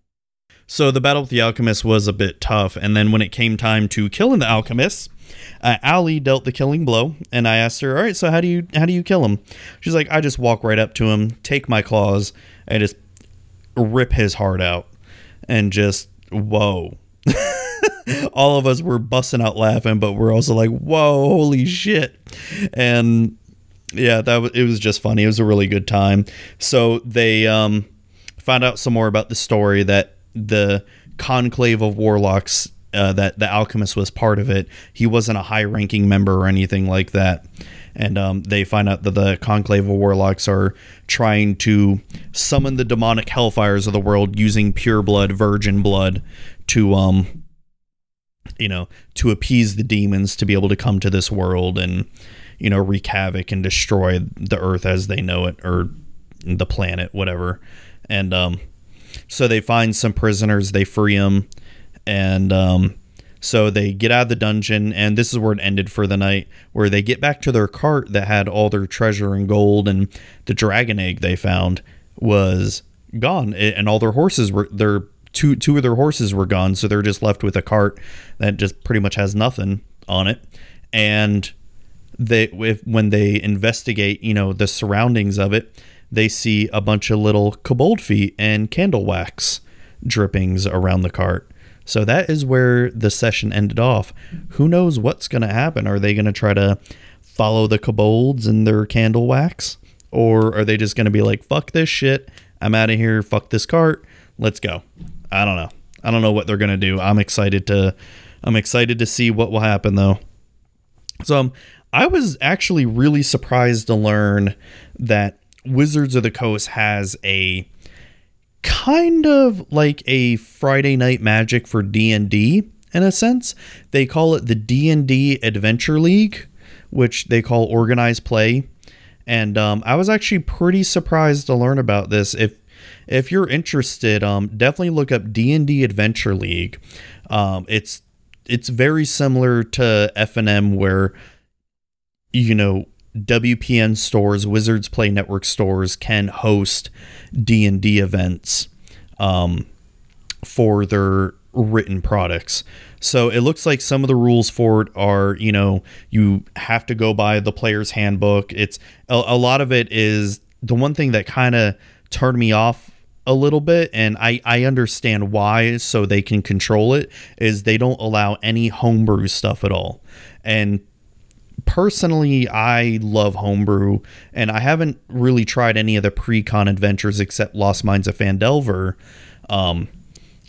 So the battle with the alchemist was a bit tough, and then when it came time to killing the alchemist, uh, Allie dealt the killing blow, and I asked her, "All right, so how do you how do you kill him?" She's like, "I just walk right up to him, take my claws, and just rip his heart out, and just whoa." All of us were busting out laughing, but we're also like, "Whoa, holy shit!" And yeah, that was, it was just funny. It was a really good time. So they um, found out some more about the story that the conclave of warlocks uh, that the alchemist was part of it. He wasn't a high ranking member or anything like that. And um, they find out that the conclave of warlocks are trying to summon the demonic hellfires of the world using pure blood, virgin blood, to um you know, to appease the demons to be able to come to this world and, you know, wreak havoc and destroy the earth as they know it or the planet, whatever. And um, so they find some prisoners, they free them, and um, so they get out of the dungeon, and this is where it ended for the night, where they get back to their cart that had all their treasure and gold, and the dragon egg they found was gone, and all their horses were their two two of their horses were gone, so they're just left with a cart that just pretty much has nothing on it, and they if, when they investigate, you know, the surroundings of it, they see a bunch of little kobold feet and candle wax drippings around the cart. So that is where the session ended off. Who knows what's going to happen? Are they going to try to follow the kobolds and their candle wax? Or are they just going to be like, fuck this shit. I'm out of here. Fuck this cart. Let's go. I don't know. I don't know what they're going to do. I'm excited to I'm excited to see what will happen though. So um, I was actually really surprised to learn that Wizards of the Coast has a kind of like a Friday Night Magic for D&D in a sense. They call it the D&D Adventure League, which they call organized play. And um, I was actually pretty surprised to learn about this. If if you're interested, um, definitely look up D&D Adventure League. Um, it's it's very similar to FNM where you know WPN stores, Wizards Play Network stores can host D and D events um, for their written products. So it looks like some of the rules for it are, you know, you have to go by the player's handbook. It's a, a lot of it is the one thing that kind of turned me off a little bit and I, I understand why so they can control it is they don't allow any homebrew stuff at all and personally, I love homebrew, and I haven't really tried any of the pre-con adventures except Lost Mines of Phandelver. Um,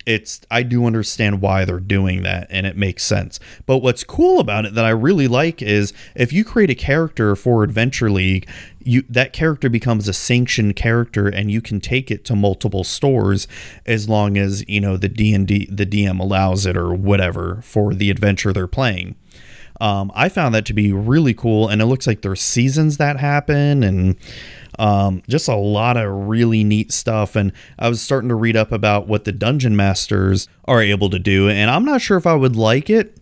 it's I do understand why they're doing that, and it makes sense. But what's cool about it that I really like is if you create a character for Adventure League, you that character becomes a sanctioned character, and you can take it to multiple stores as long as you know the D and D the DM allows it or whatever for the adventure they're playing. Um, I found that to be really cool, and it looks like there's seasons that happen, and um, just a lot of really neat stuff. And I was starting to read up about what the dungeon masters are able to do, and I'm not sure if I would like it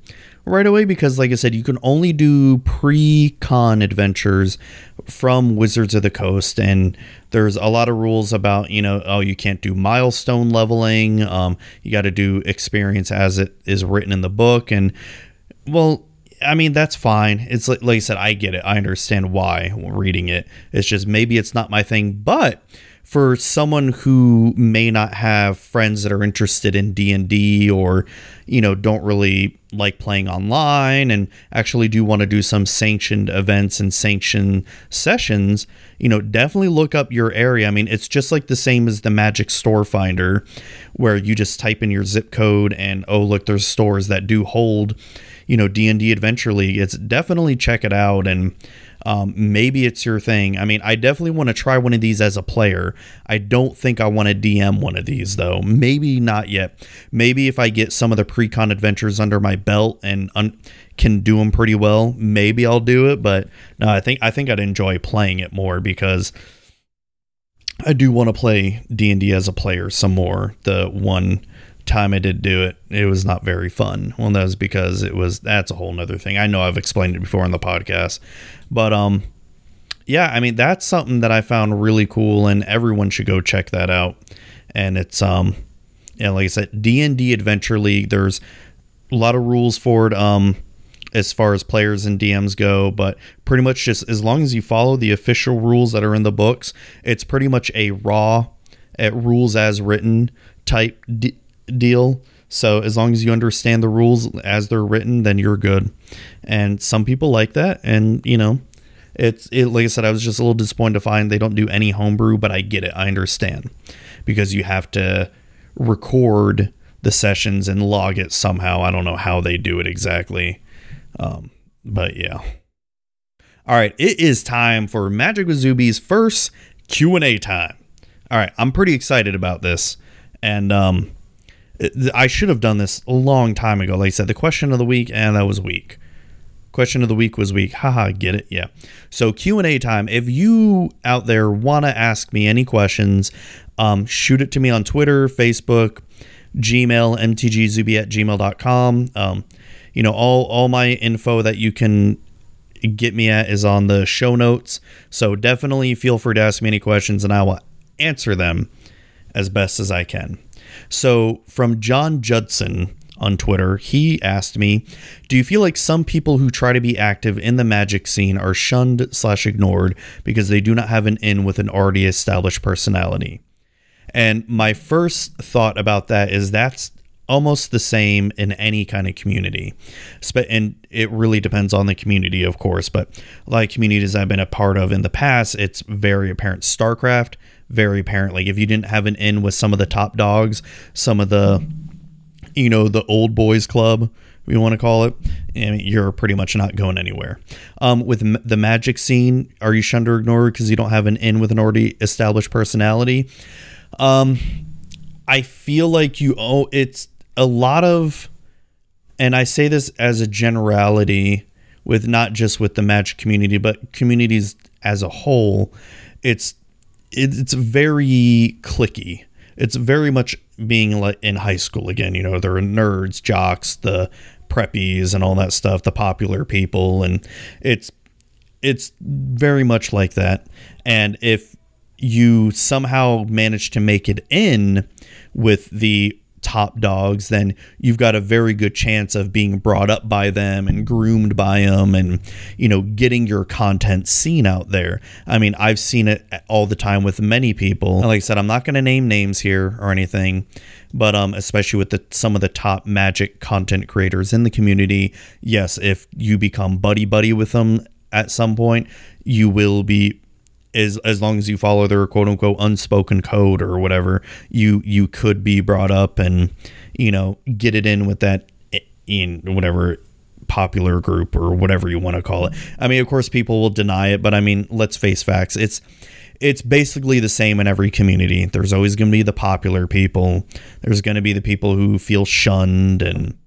right away because, like I said, you can only do pre con adventures from Wizards of the Coast, and there's a lot of rules about, you know, oh, you can't do milestone leveling, um, you got to do experience as it is written in the book, and well, I mean, that's fine. It's like, like I said, I get it. I understand why reading it. It's just maybe it's not my thing. But for someone who may not have friends that are interested in D&D or, you know, don't really like playing online and actually do want to do some sanctioned events and sanctioned sessions, you know, definitely look up your area. I mean, it's just like the same as the Magic Store Finder where you just type in your zip code and oh, look, there's stores that do hold you know D&D Adventure League, it's definitely check it out and um, maybe it's your thing. I mean, I definitely want to try one of these as a player. I don't think I want to DM one of these though. Maybe not yet. Maybe if I get some of the pre-con adventures under my belt and un- can do them pretty well, maybe I'll do it. But no, I think I think I'd enjoy playing it more because I do want to play D and D as a player some more. The one time I did do it, it was not very fun. Well, that was because it was that's a whole nother thing. I know I've explained it before on the podcast, but um, yeah, I mean that's something that I found really cool, and everyone should go check that out. And it's um, yeah, like I said, D and D Adventure League. There's a lot of rules for it. Um, as far as players and DMs go, but pretty much just as long as you follow the official rules that are in the books, it's pretty much a raw, at rules as written type d- deal. So as long as you understand the rules as they're written, then you're good. And some people like that, and you know, it's it. Like I said, I was just a little disappointed to find they don't do any homebrew, but I get it. I understand because you have to record the sessions and log it somehow. I don't know how they do it exactly, um, but yeah. All right, it is time for Magic with Zuby's first Q and A time. All right, I'm pretty excited about this, and um, I should have done this a long time ago. Like I said, the question of the week, and that was weak. Question of the week was weak. Haha, get it? Yeah. So Q and A time. If you out there want to ask me any questions, um, shoot it to me on Twitter, Facebook, Gmail, mtgzuby at gmail.com. Um, you know, all all my info that you can get me at is on the show notes. So definitely feel free to ask me any questions, and I will answer them as best as I can. So from John Judson on Twitter, he asked me, "Do you feel like some people who try to be active in the magic scene are shunned slash ignored because they do not have an in with an already established personality?" And my first thought about that is that's almost the same in any kind of community. And it really depends on the community, of course. But of communities I've been a part of in the past, it's very apparent. StarCraft, very apparent. Like if you didn't have an in with some of the top dogs, some of the, you know, the old boys club, we want to call it, you're pretty much not going anywhere. Um, with m- the magic scene, are you shunned or ignored because you don't have an in with an already established personality? Um, I feel like you owe it's a lot of, and I say this as a generality with not just with the magic community, but communities as a whole. It's it, it's very cliquey. It's very much being like in high school again. You know, there are nerds, jocks, the preppies, and all that stuff, the popular people, and it's it's very much like that. And if you somehow manage to make it in with the top dogs, then you've got a very good chance of being brought up by them and groomed by them and, you know, getting your content seen out there. I mean, I've seen it all the time with many people. And like I said, I'm not going to name names here or anything, but um, especially with the some of the top magic content creators in the community, yes, if you become buddy buddy with them at some point, you will be as as long as you follow their quote unquote unspoken code or whatever, you you could be brought up and you know get it in with that eh, in whatever popular group or whatever you want to call it. I mean, of course, people will deny it, but I mean, let's face facts. It's it's basically the same in every community. There's always going to be the popular people. There's going to be the people who feel shunned and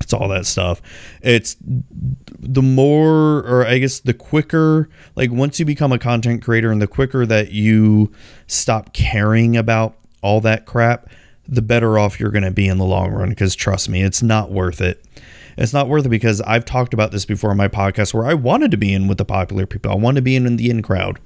it's all that stuff. It's the more, or I guess the quicker, like once you become a content creator and the quicker that you stop caring about all that crap, the better off you're going to be in the long run. Because trust me, it's not worth it. It's not worth it because I've talked about this before in my podcast where I wanted to be in with the popular people. I wanted to be in, in the in crowd,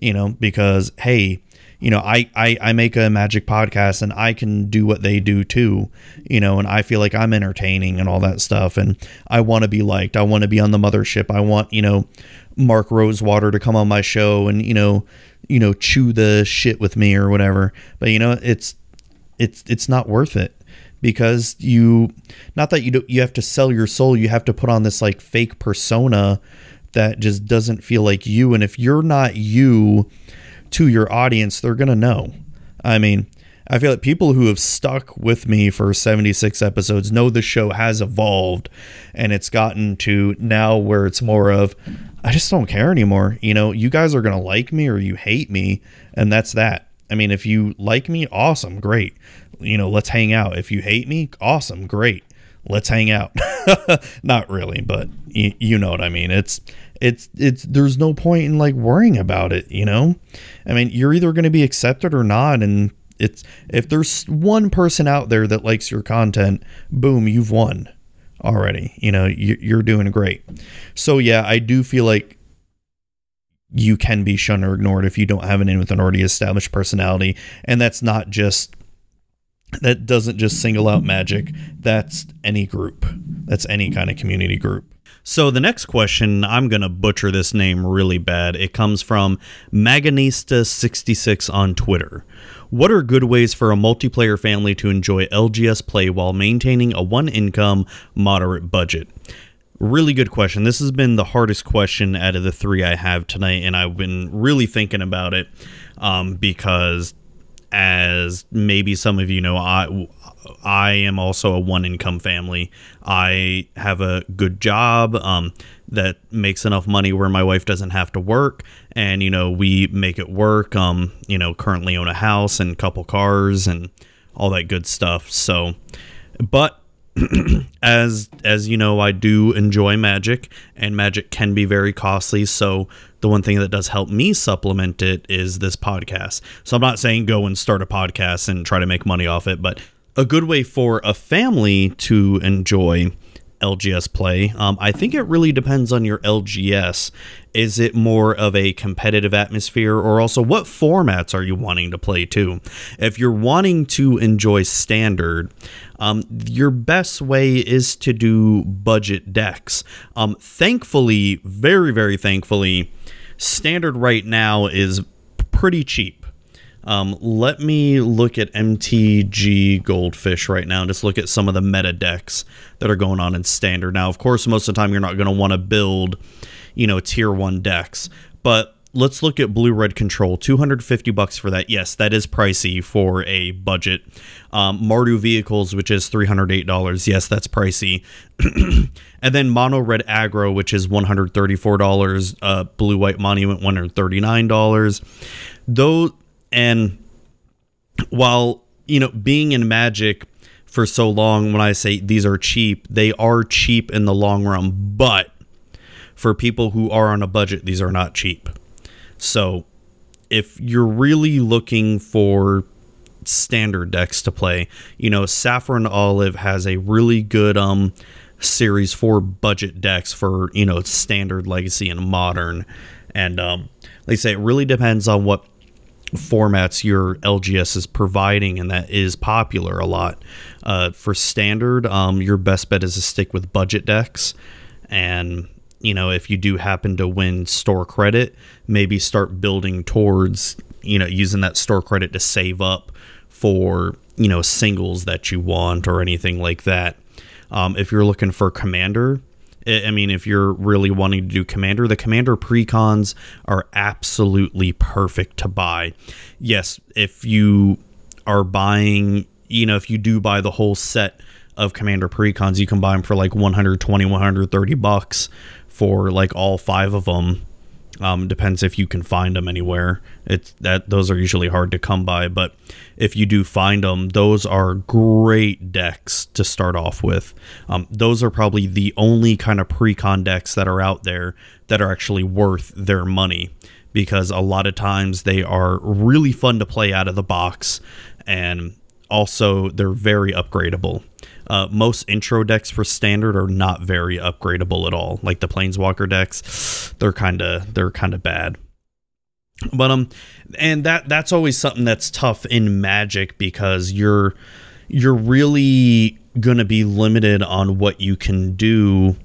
you know, because hey, you know, I, I, I make a magic podcast and I can do what they do too, you know, and I feel like I'm entertaining and all that stuff. And I want to be liked. I want to be on the mothership. I want, you know, Mark Rosewater to come on my show and, you know, you know, chew the shit with me or whatever. But, you know, it's, it's, it's not worth it because you, not that you do, you have to sell your soul. You have to put on this like fake persona that just doesn't feel like you. And if you're not you, to your audience, they're going to know. I mean, I feel like people who have stuck with me for 76 episodes know the show has evolved and it's gotten to now where it's more of, I just don't care anymore. You know, you guys are going to like me or you hate me, and that's that. I mean, if you like me, awesome, great. You know, let's hang out. If you hate me, awesome, great. Let's hang out. Not really, but you, you know what I mean. It's it's it's there's no point in like worrying about it you know? I mean you're either going to be accepted or not and it's if there's one person out there that likes your content boom you've won already you know you, you're doing great. So yeah i do feel like you can be shunned or ignored if you don't have an in with an already established personality and that's not just that doesn't just single out magic. That's any group. That's any kind of community group so the next question, I'm going to butcher this name really bad. It comes from Maganista66 on Twitter. What are good ways for a multiplayer family to enjoy LGS play while maintaining a one income, moderate budget? Really good question. This has been the hardest question out of the three I have tonight, and I've been really thinking about it um, because, as maybe some of you know, I I am also a one income family. I have a good job um, that makes enough money where my wife doesn't have to work, and you know we make it work. Um, you know, currently own a house and couple cars and all that good stuff. So, but as as you know, I do enjoy Magic, and Magic can be very costly. So the one thing that does help me supplement it is this podcast. So I'm not saying go and start a podcast and try to make money off it, but a good way for a family to enjoy LGS play. Um, I think it really depends on your LGS. Is it more of a competitive atmosphere, or also what formats are you wanting to play too? If you're wanting to enjoy standard, um, your best way is to do budget decks. Um, thankfully, very, very thankfully, standard right now is pretty cheap. Um, let me look at MTG Goldfish right now and just look at some of the meta decks that are going on in standard. Now, of course, most of the time you're not going to want to build, you know, tier one decks, but let's look at blue red control. 250 bucks for that. Yes that is pricey for a budget. Um, mardu vehicles which is $308 yes that's pricey. And then mono red aggro which is $134 uh, blue white monument $139 though and while, you know, being in Magic for so long, when I say these are cheap, they are cheap in the long run. But for people who are on a budget, these are not cheap. So if you're really looking for standard decks to play, you know, Saffron Olive has a really good um series for budget decks for, you know, standard legacy and modern. And um like I say, it really depends on what formats your LGS is providing, and that is popular a lot. Uh, for standard, um, your best bet is to stick with budget decks, and you know if you do happen to win store credit, maybe start building towards you know using that store credit to save up for you know singles that you want or anything like that. Um, if you're looking for commander, I mean, if you're really wanting to do Commander, the Commander precons are absolutely perfect to buy. Yes, if you are buying, you know, if you do buy the whole set of Commander precons, you can buy them for like 120, 130 bucks for like all five of them. Um, depends if you can find them anywhere. It's that those are usually hard to come by, but if you do find them, those are great decks to start off with. Um, those are probably the only kind of pre-con decks that are out there that are actually worth their money because a lot of times they are really fun to play out of the box and also they're very upgradable. Uh, most intro decks for standard are not very upgradable at all. Like the planeswalker decks, they're kind of they're kind of bad. But um, and that that's always something that's tough in Magic because you're you're really gonna be limited on what you can do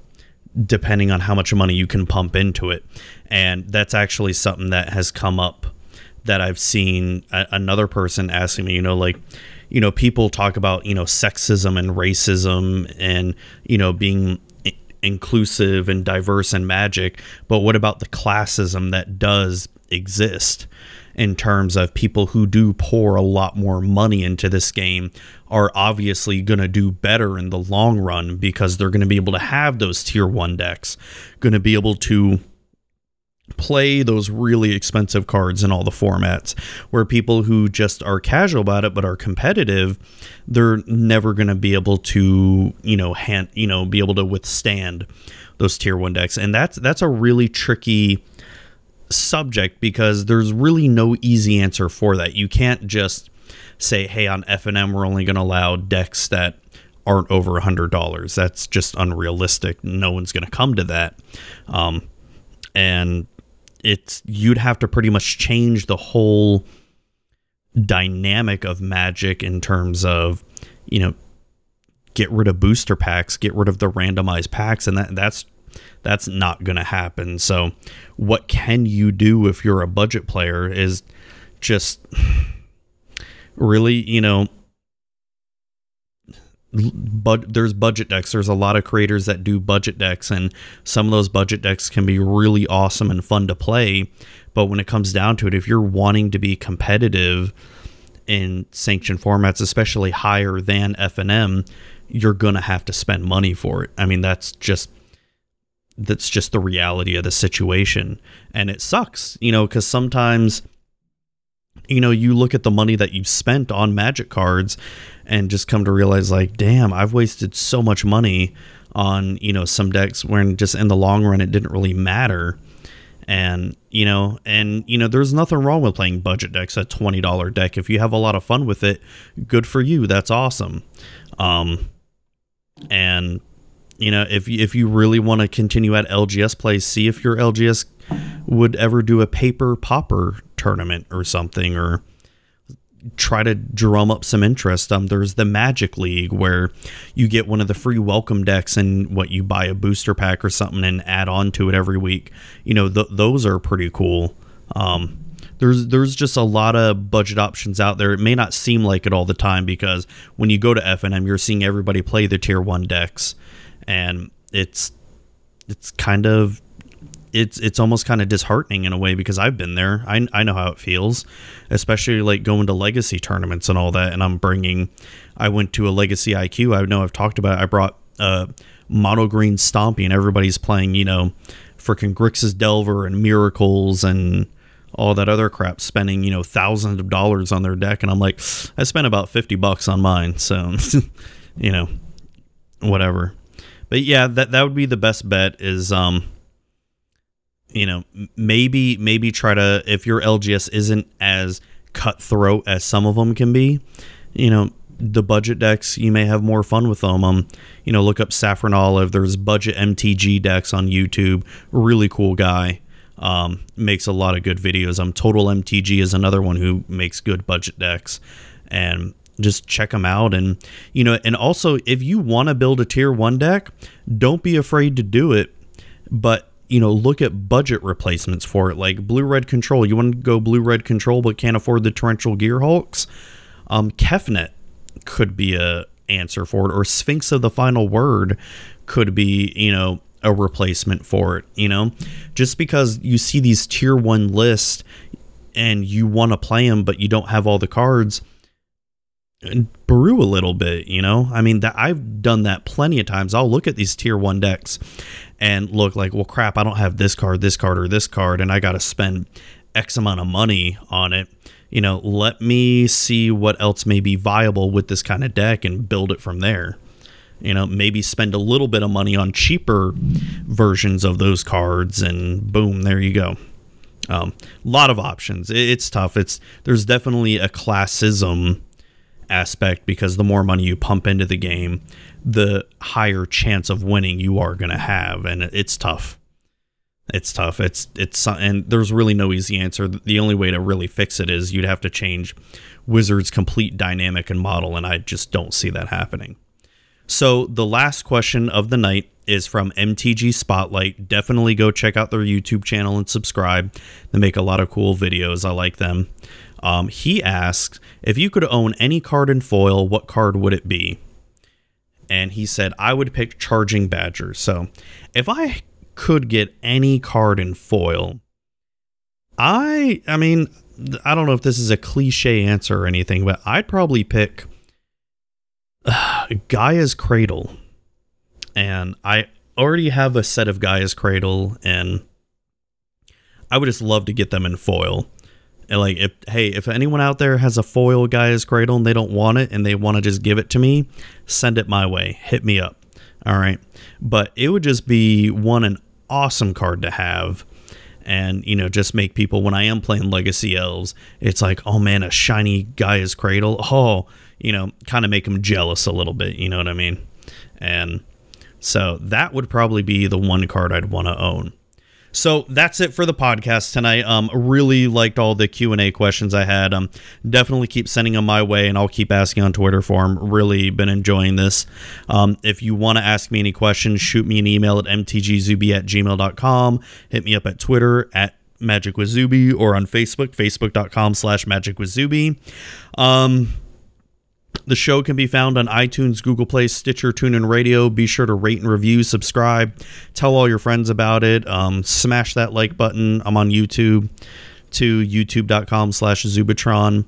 depending on how much money you can pump into it. And that's actually something that has come up that I've seen a- another person asking me, you know, like, you know, people talk about, you know, sexism and racism and, you know, being inclusive and diverse and magic, but what about the classism that does exist in terms of people who do pour a lot more money into this game are obviously going to do better in the long run because they're going to be able to have those tier 1 decks, going to be able to play those really expensive cards in all the formats where people who just are casual about it but are competitive they're never going to be able to you know hand you know be able to withstand those tier 1 decks. And that's that's a really tricky subject because there's really no easy answer for that. You can't just say hey on FNM we're only going to allow decks that aren't over a hundred dollars. That's just unrealistic. No one's going to come to that. Um, and it's you'd have to pretty much change the whole dynamic of magic in terms of you know get rid of booster packs get rid of the randomized packs and that that's that's not going to happen. So what can you do if you're a budget player is just really you know but there's budget decks. There's a lot of creators that do budget decks, and some of those budget decks can be really awesome and fun to play. But when it comes down to it, if you're wanting to be competitive in sanctioned formats, especially higher than FNM, you're gonna have to spend money for it. I mean, that's just that's just the reality of the situation, and it sucks, you know, because sometimes you know, you look at the money that you've spent on magic cards and just come to realize like, damn, I've wasted so much money on, you know, some decks when just in the long run it didn't really matter. And, you know, and you know, there's nothing wrong with playing budget decks, a $20 deck. If you have a lot of fun with it, good for you. That's awesome. Um and you know, if you, if you really want to continue at LGS play, see if your LGS would ever do a paper Pauper tournament or something, or try to drum up some interest. Um, there's the Magic League where you get one of the free welcome decks and what you buy a booster pack or something and add on to it every week. You know, th- those are pretty cool. Um, there's there's just a lot of budget options out there. It may not seem like it all the time because when you go to FNM, you're seeing everybody play the tier one decks, and it's it's kind of it's it's almost kind of disheartening in a way because I've been there. I, I know how it feels, especially like going to legacy tournaments and all that. And I'm bringing, I went to a legacy IQ. I know I've talked about. It. I brought uh, mono green Stompy, and everybody's playing. You know, freaking Grixis Delver and Miracles and all that other crap, spending you know thousands of dollars on their deck. And I'm like, I spent about fifty bucks on mine. So, you know, whatever. But yeah, that that would be the best bet. Is um you know maybe maybe try to if your lgs isn't as cutthroat as some of them can be you know the budget decks you may have more fun with them um you know look up SaffronOlive. There's budget mtg decks on youtube. Really cool guy. Um makes a lot of good videos. Um total mtg is another one who makes good budget decks. And just check them out. And you know and also if you want to build a tier 1 deck don't be afraid to do it. But you know, look at budget replacements for it, like blue red control. You want to go blue red control, but can't afford the Torrential Gearhulks. Um, Kefnet could be a answer for it, or Sphinx of the Final Word could be, you know, a replacement for it. You know, just because you see these tier one lists and you want to play them, but you don't have all the cards. Brew a little bit, you know. I mean, that I've done that plenty of times. I'll look at these tier one decks and look like, well, crap, I don't have this card, this card, or this card, and I got to spend X amount of money on it. You know, let me see what else may be viable with this kind of deck and build it from there. You know, maybe spend a little bit of money on cheaper versions of those cards, and boom, there you go. A um, lot of options. It's tough. It's there's definitely a classism aspect because the more money you pump into the game, the higher chance of winning you are going to have and it's tough. It's tough. It's it's and there's really no easy answer. The only way to really fix it is you'd have to change wizards complete dynamic and model and i just don't see that happening. So the last question of the night is from mtg spotlight. Definitely go check out their youtube channel and subscribe. They make a lot of cool videos. I like them um, he asks if you could own any card in foil what card would it be and he said I would pick Charging Badger. So if I could get any card in foil, I I mean I don't know if this is a cliche answer or anything, but I'd probably pick uh, Gaia's Cradle. And I already have a set of Gaia's Cradle and I would just love to get them in foil. Like if hey, if anyone out there has a foil Gaia's Cradle and they don't want it and they want to just give it to me, send it my way. Hit me up. All right. But it would just be one an awesome card to have. And, you know, just make people when I am playing Legacy Elves, it's like, oh man, a shiny Gaia's Cradle. Oh, you know, kind of make them jealous a little bit, you know what I mean? And so that would probably be the one card I'd want to own. So that's it for the podcast tonight. Um, really liked all the Q and A questions I had. Um, definitely keep sending them my way, and I'll keep asking on Twitter for them. Really been enjoying this. Um, if you want to ask me any questions, shoot me an email at mtgzubi at gmail.com. Hit me up at Twitter at Magic with Zuby or on Facebook, facebook.com slash Magic with Zuby. Um, the show can be found on iTunes, Google Play, Stitcher, TuneIn Radio. Be sure to rate and review, subscribe, tell all your friends about it. Um, smash that like button. I'm on YouTube to youtube.com slash Zubatron.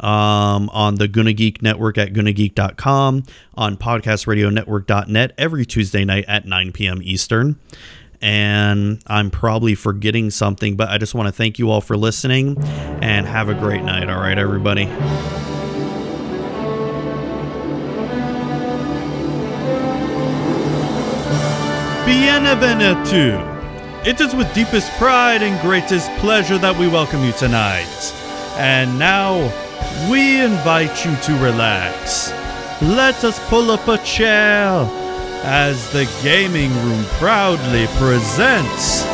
Um, on the Gonna Geek Network at GonnaGeek.com, on podcastradionetwork.net every Tuesday night at 9 p.m. Eastern. and I'm probably forgetting something, but I just want to thank you all for listening and have a great night. All right, everybody. Bienvenido. It is with deepest pride and greatest pleasure that we welcome you tonight. And now, we invite you to relax. Let us pull up a chair as the gaming room proudly presents.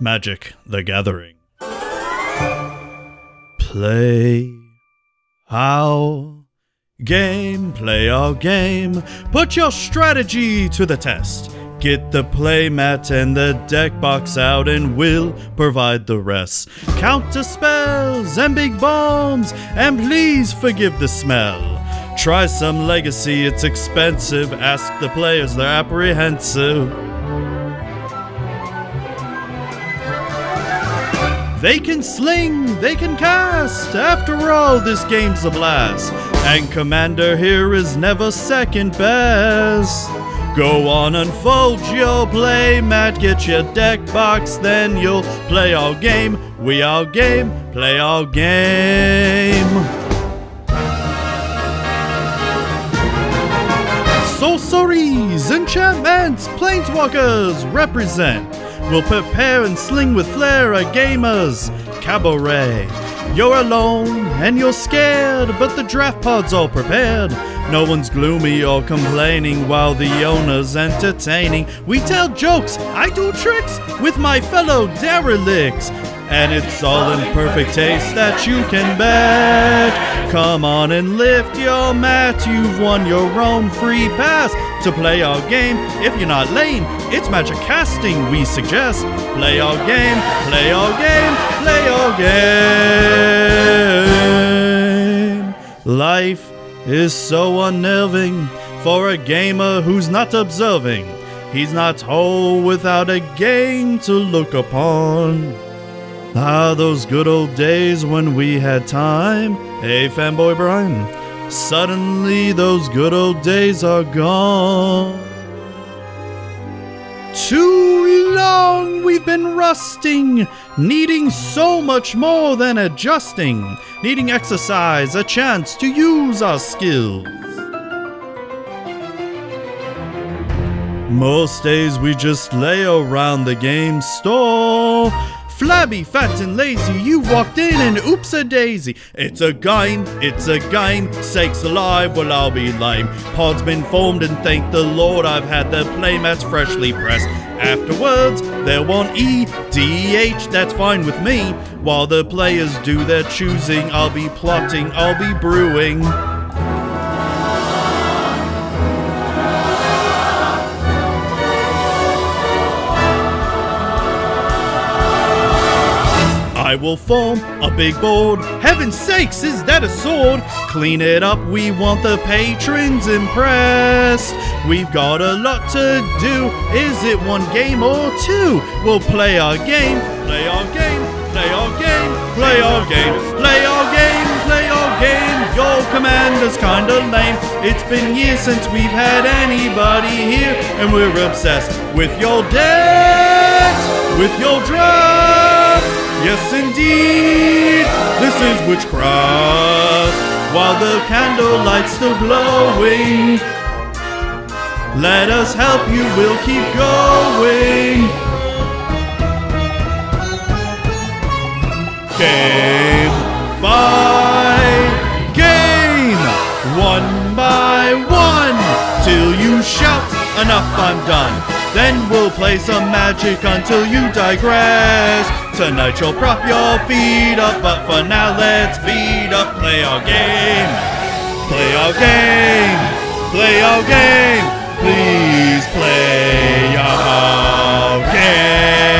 Magic the Gathering. Play our game, play our game. Put your strategy to the test. Get the playmat and the deck box out, and we'll provide the rest. Counter spells and big bombs, and please forgive the smell. Try some legacy, it's expensive. Ask the players, they're apprehensive. They can sling, they can cast. After all, this game's a blast. And Commander here is never second best. Go on, unfold your play mat, get your deck box, then you'll play our game. We our game, play our game. Sorceries, enchantments, planeswalkers represent. We'll prepare and sling with flair a gamer's cabaret. You're alone and you're scared, but the draft pod's all prepared. No one's gloomy or complaining while the owner's entertaining. We tell jokes, I do tricks with my fellow derelicts. And it's all in perfect taste that you can bet. Come on and lift your mat, you've won your own free pass to play our game. If you're not lame, it's magic casting we suggest. Play our game, play our game, play our game. Life is so unnerving for a gamer who's not observing. He's not whole without a game to look upon. Ah, those good old days when we had time. Hey, fanboy Brian. Suddenly, those good old days are gone. Too long we've been rusting, needing so much more than adjusting, needing exercise, a chance to use our skills. Most days we just lay around the game store. Flabby, fat, and lazy, you walked in and oops a daisy. It's a game, it's a game, sakes alive, well I'll be lame. Pod's been formed and thank the Lord I've had the playmats freshly pressed. Afterwards, they'll want E, D, H, that's fine with me. While the players do their choosing, I'll be plotting, I'll be brewing. I will form a big board. Heaven's sakes, is that a sword? Clean it up, we want the patrons impressed. We've got a lot to do. Is it one game or two? We'll play our game, play our game, play our game, play our game, play our game, play our game. Your commander's kinda lame. It's been years since we've had anybody here, and we're obsessed with your decks, with your draft. Yes, indeed, this is witchcraft. While the candlelight's still glowing, let us help you, we'll keep going. Game by game, one by one, till you shout, enough, I'm done. Then we'll play some magic until you digress. Tonight you'll prop your feet up, but for now let's beat up. Play our game. Play our game. Play our game. Please play our game.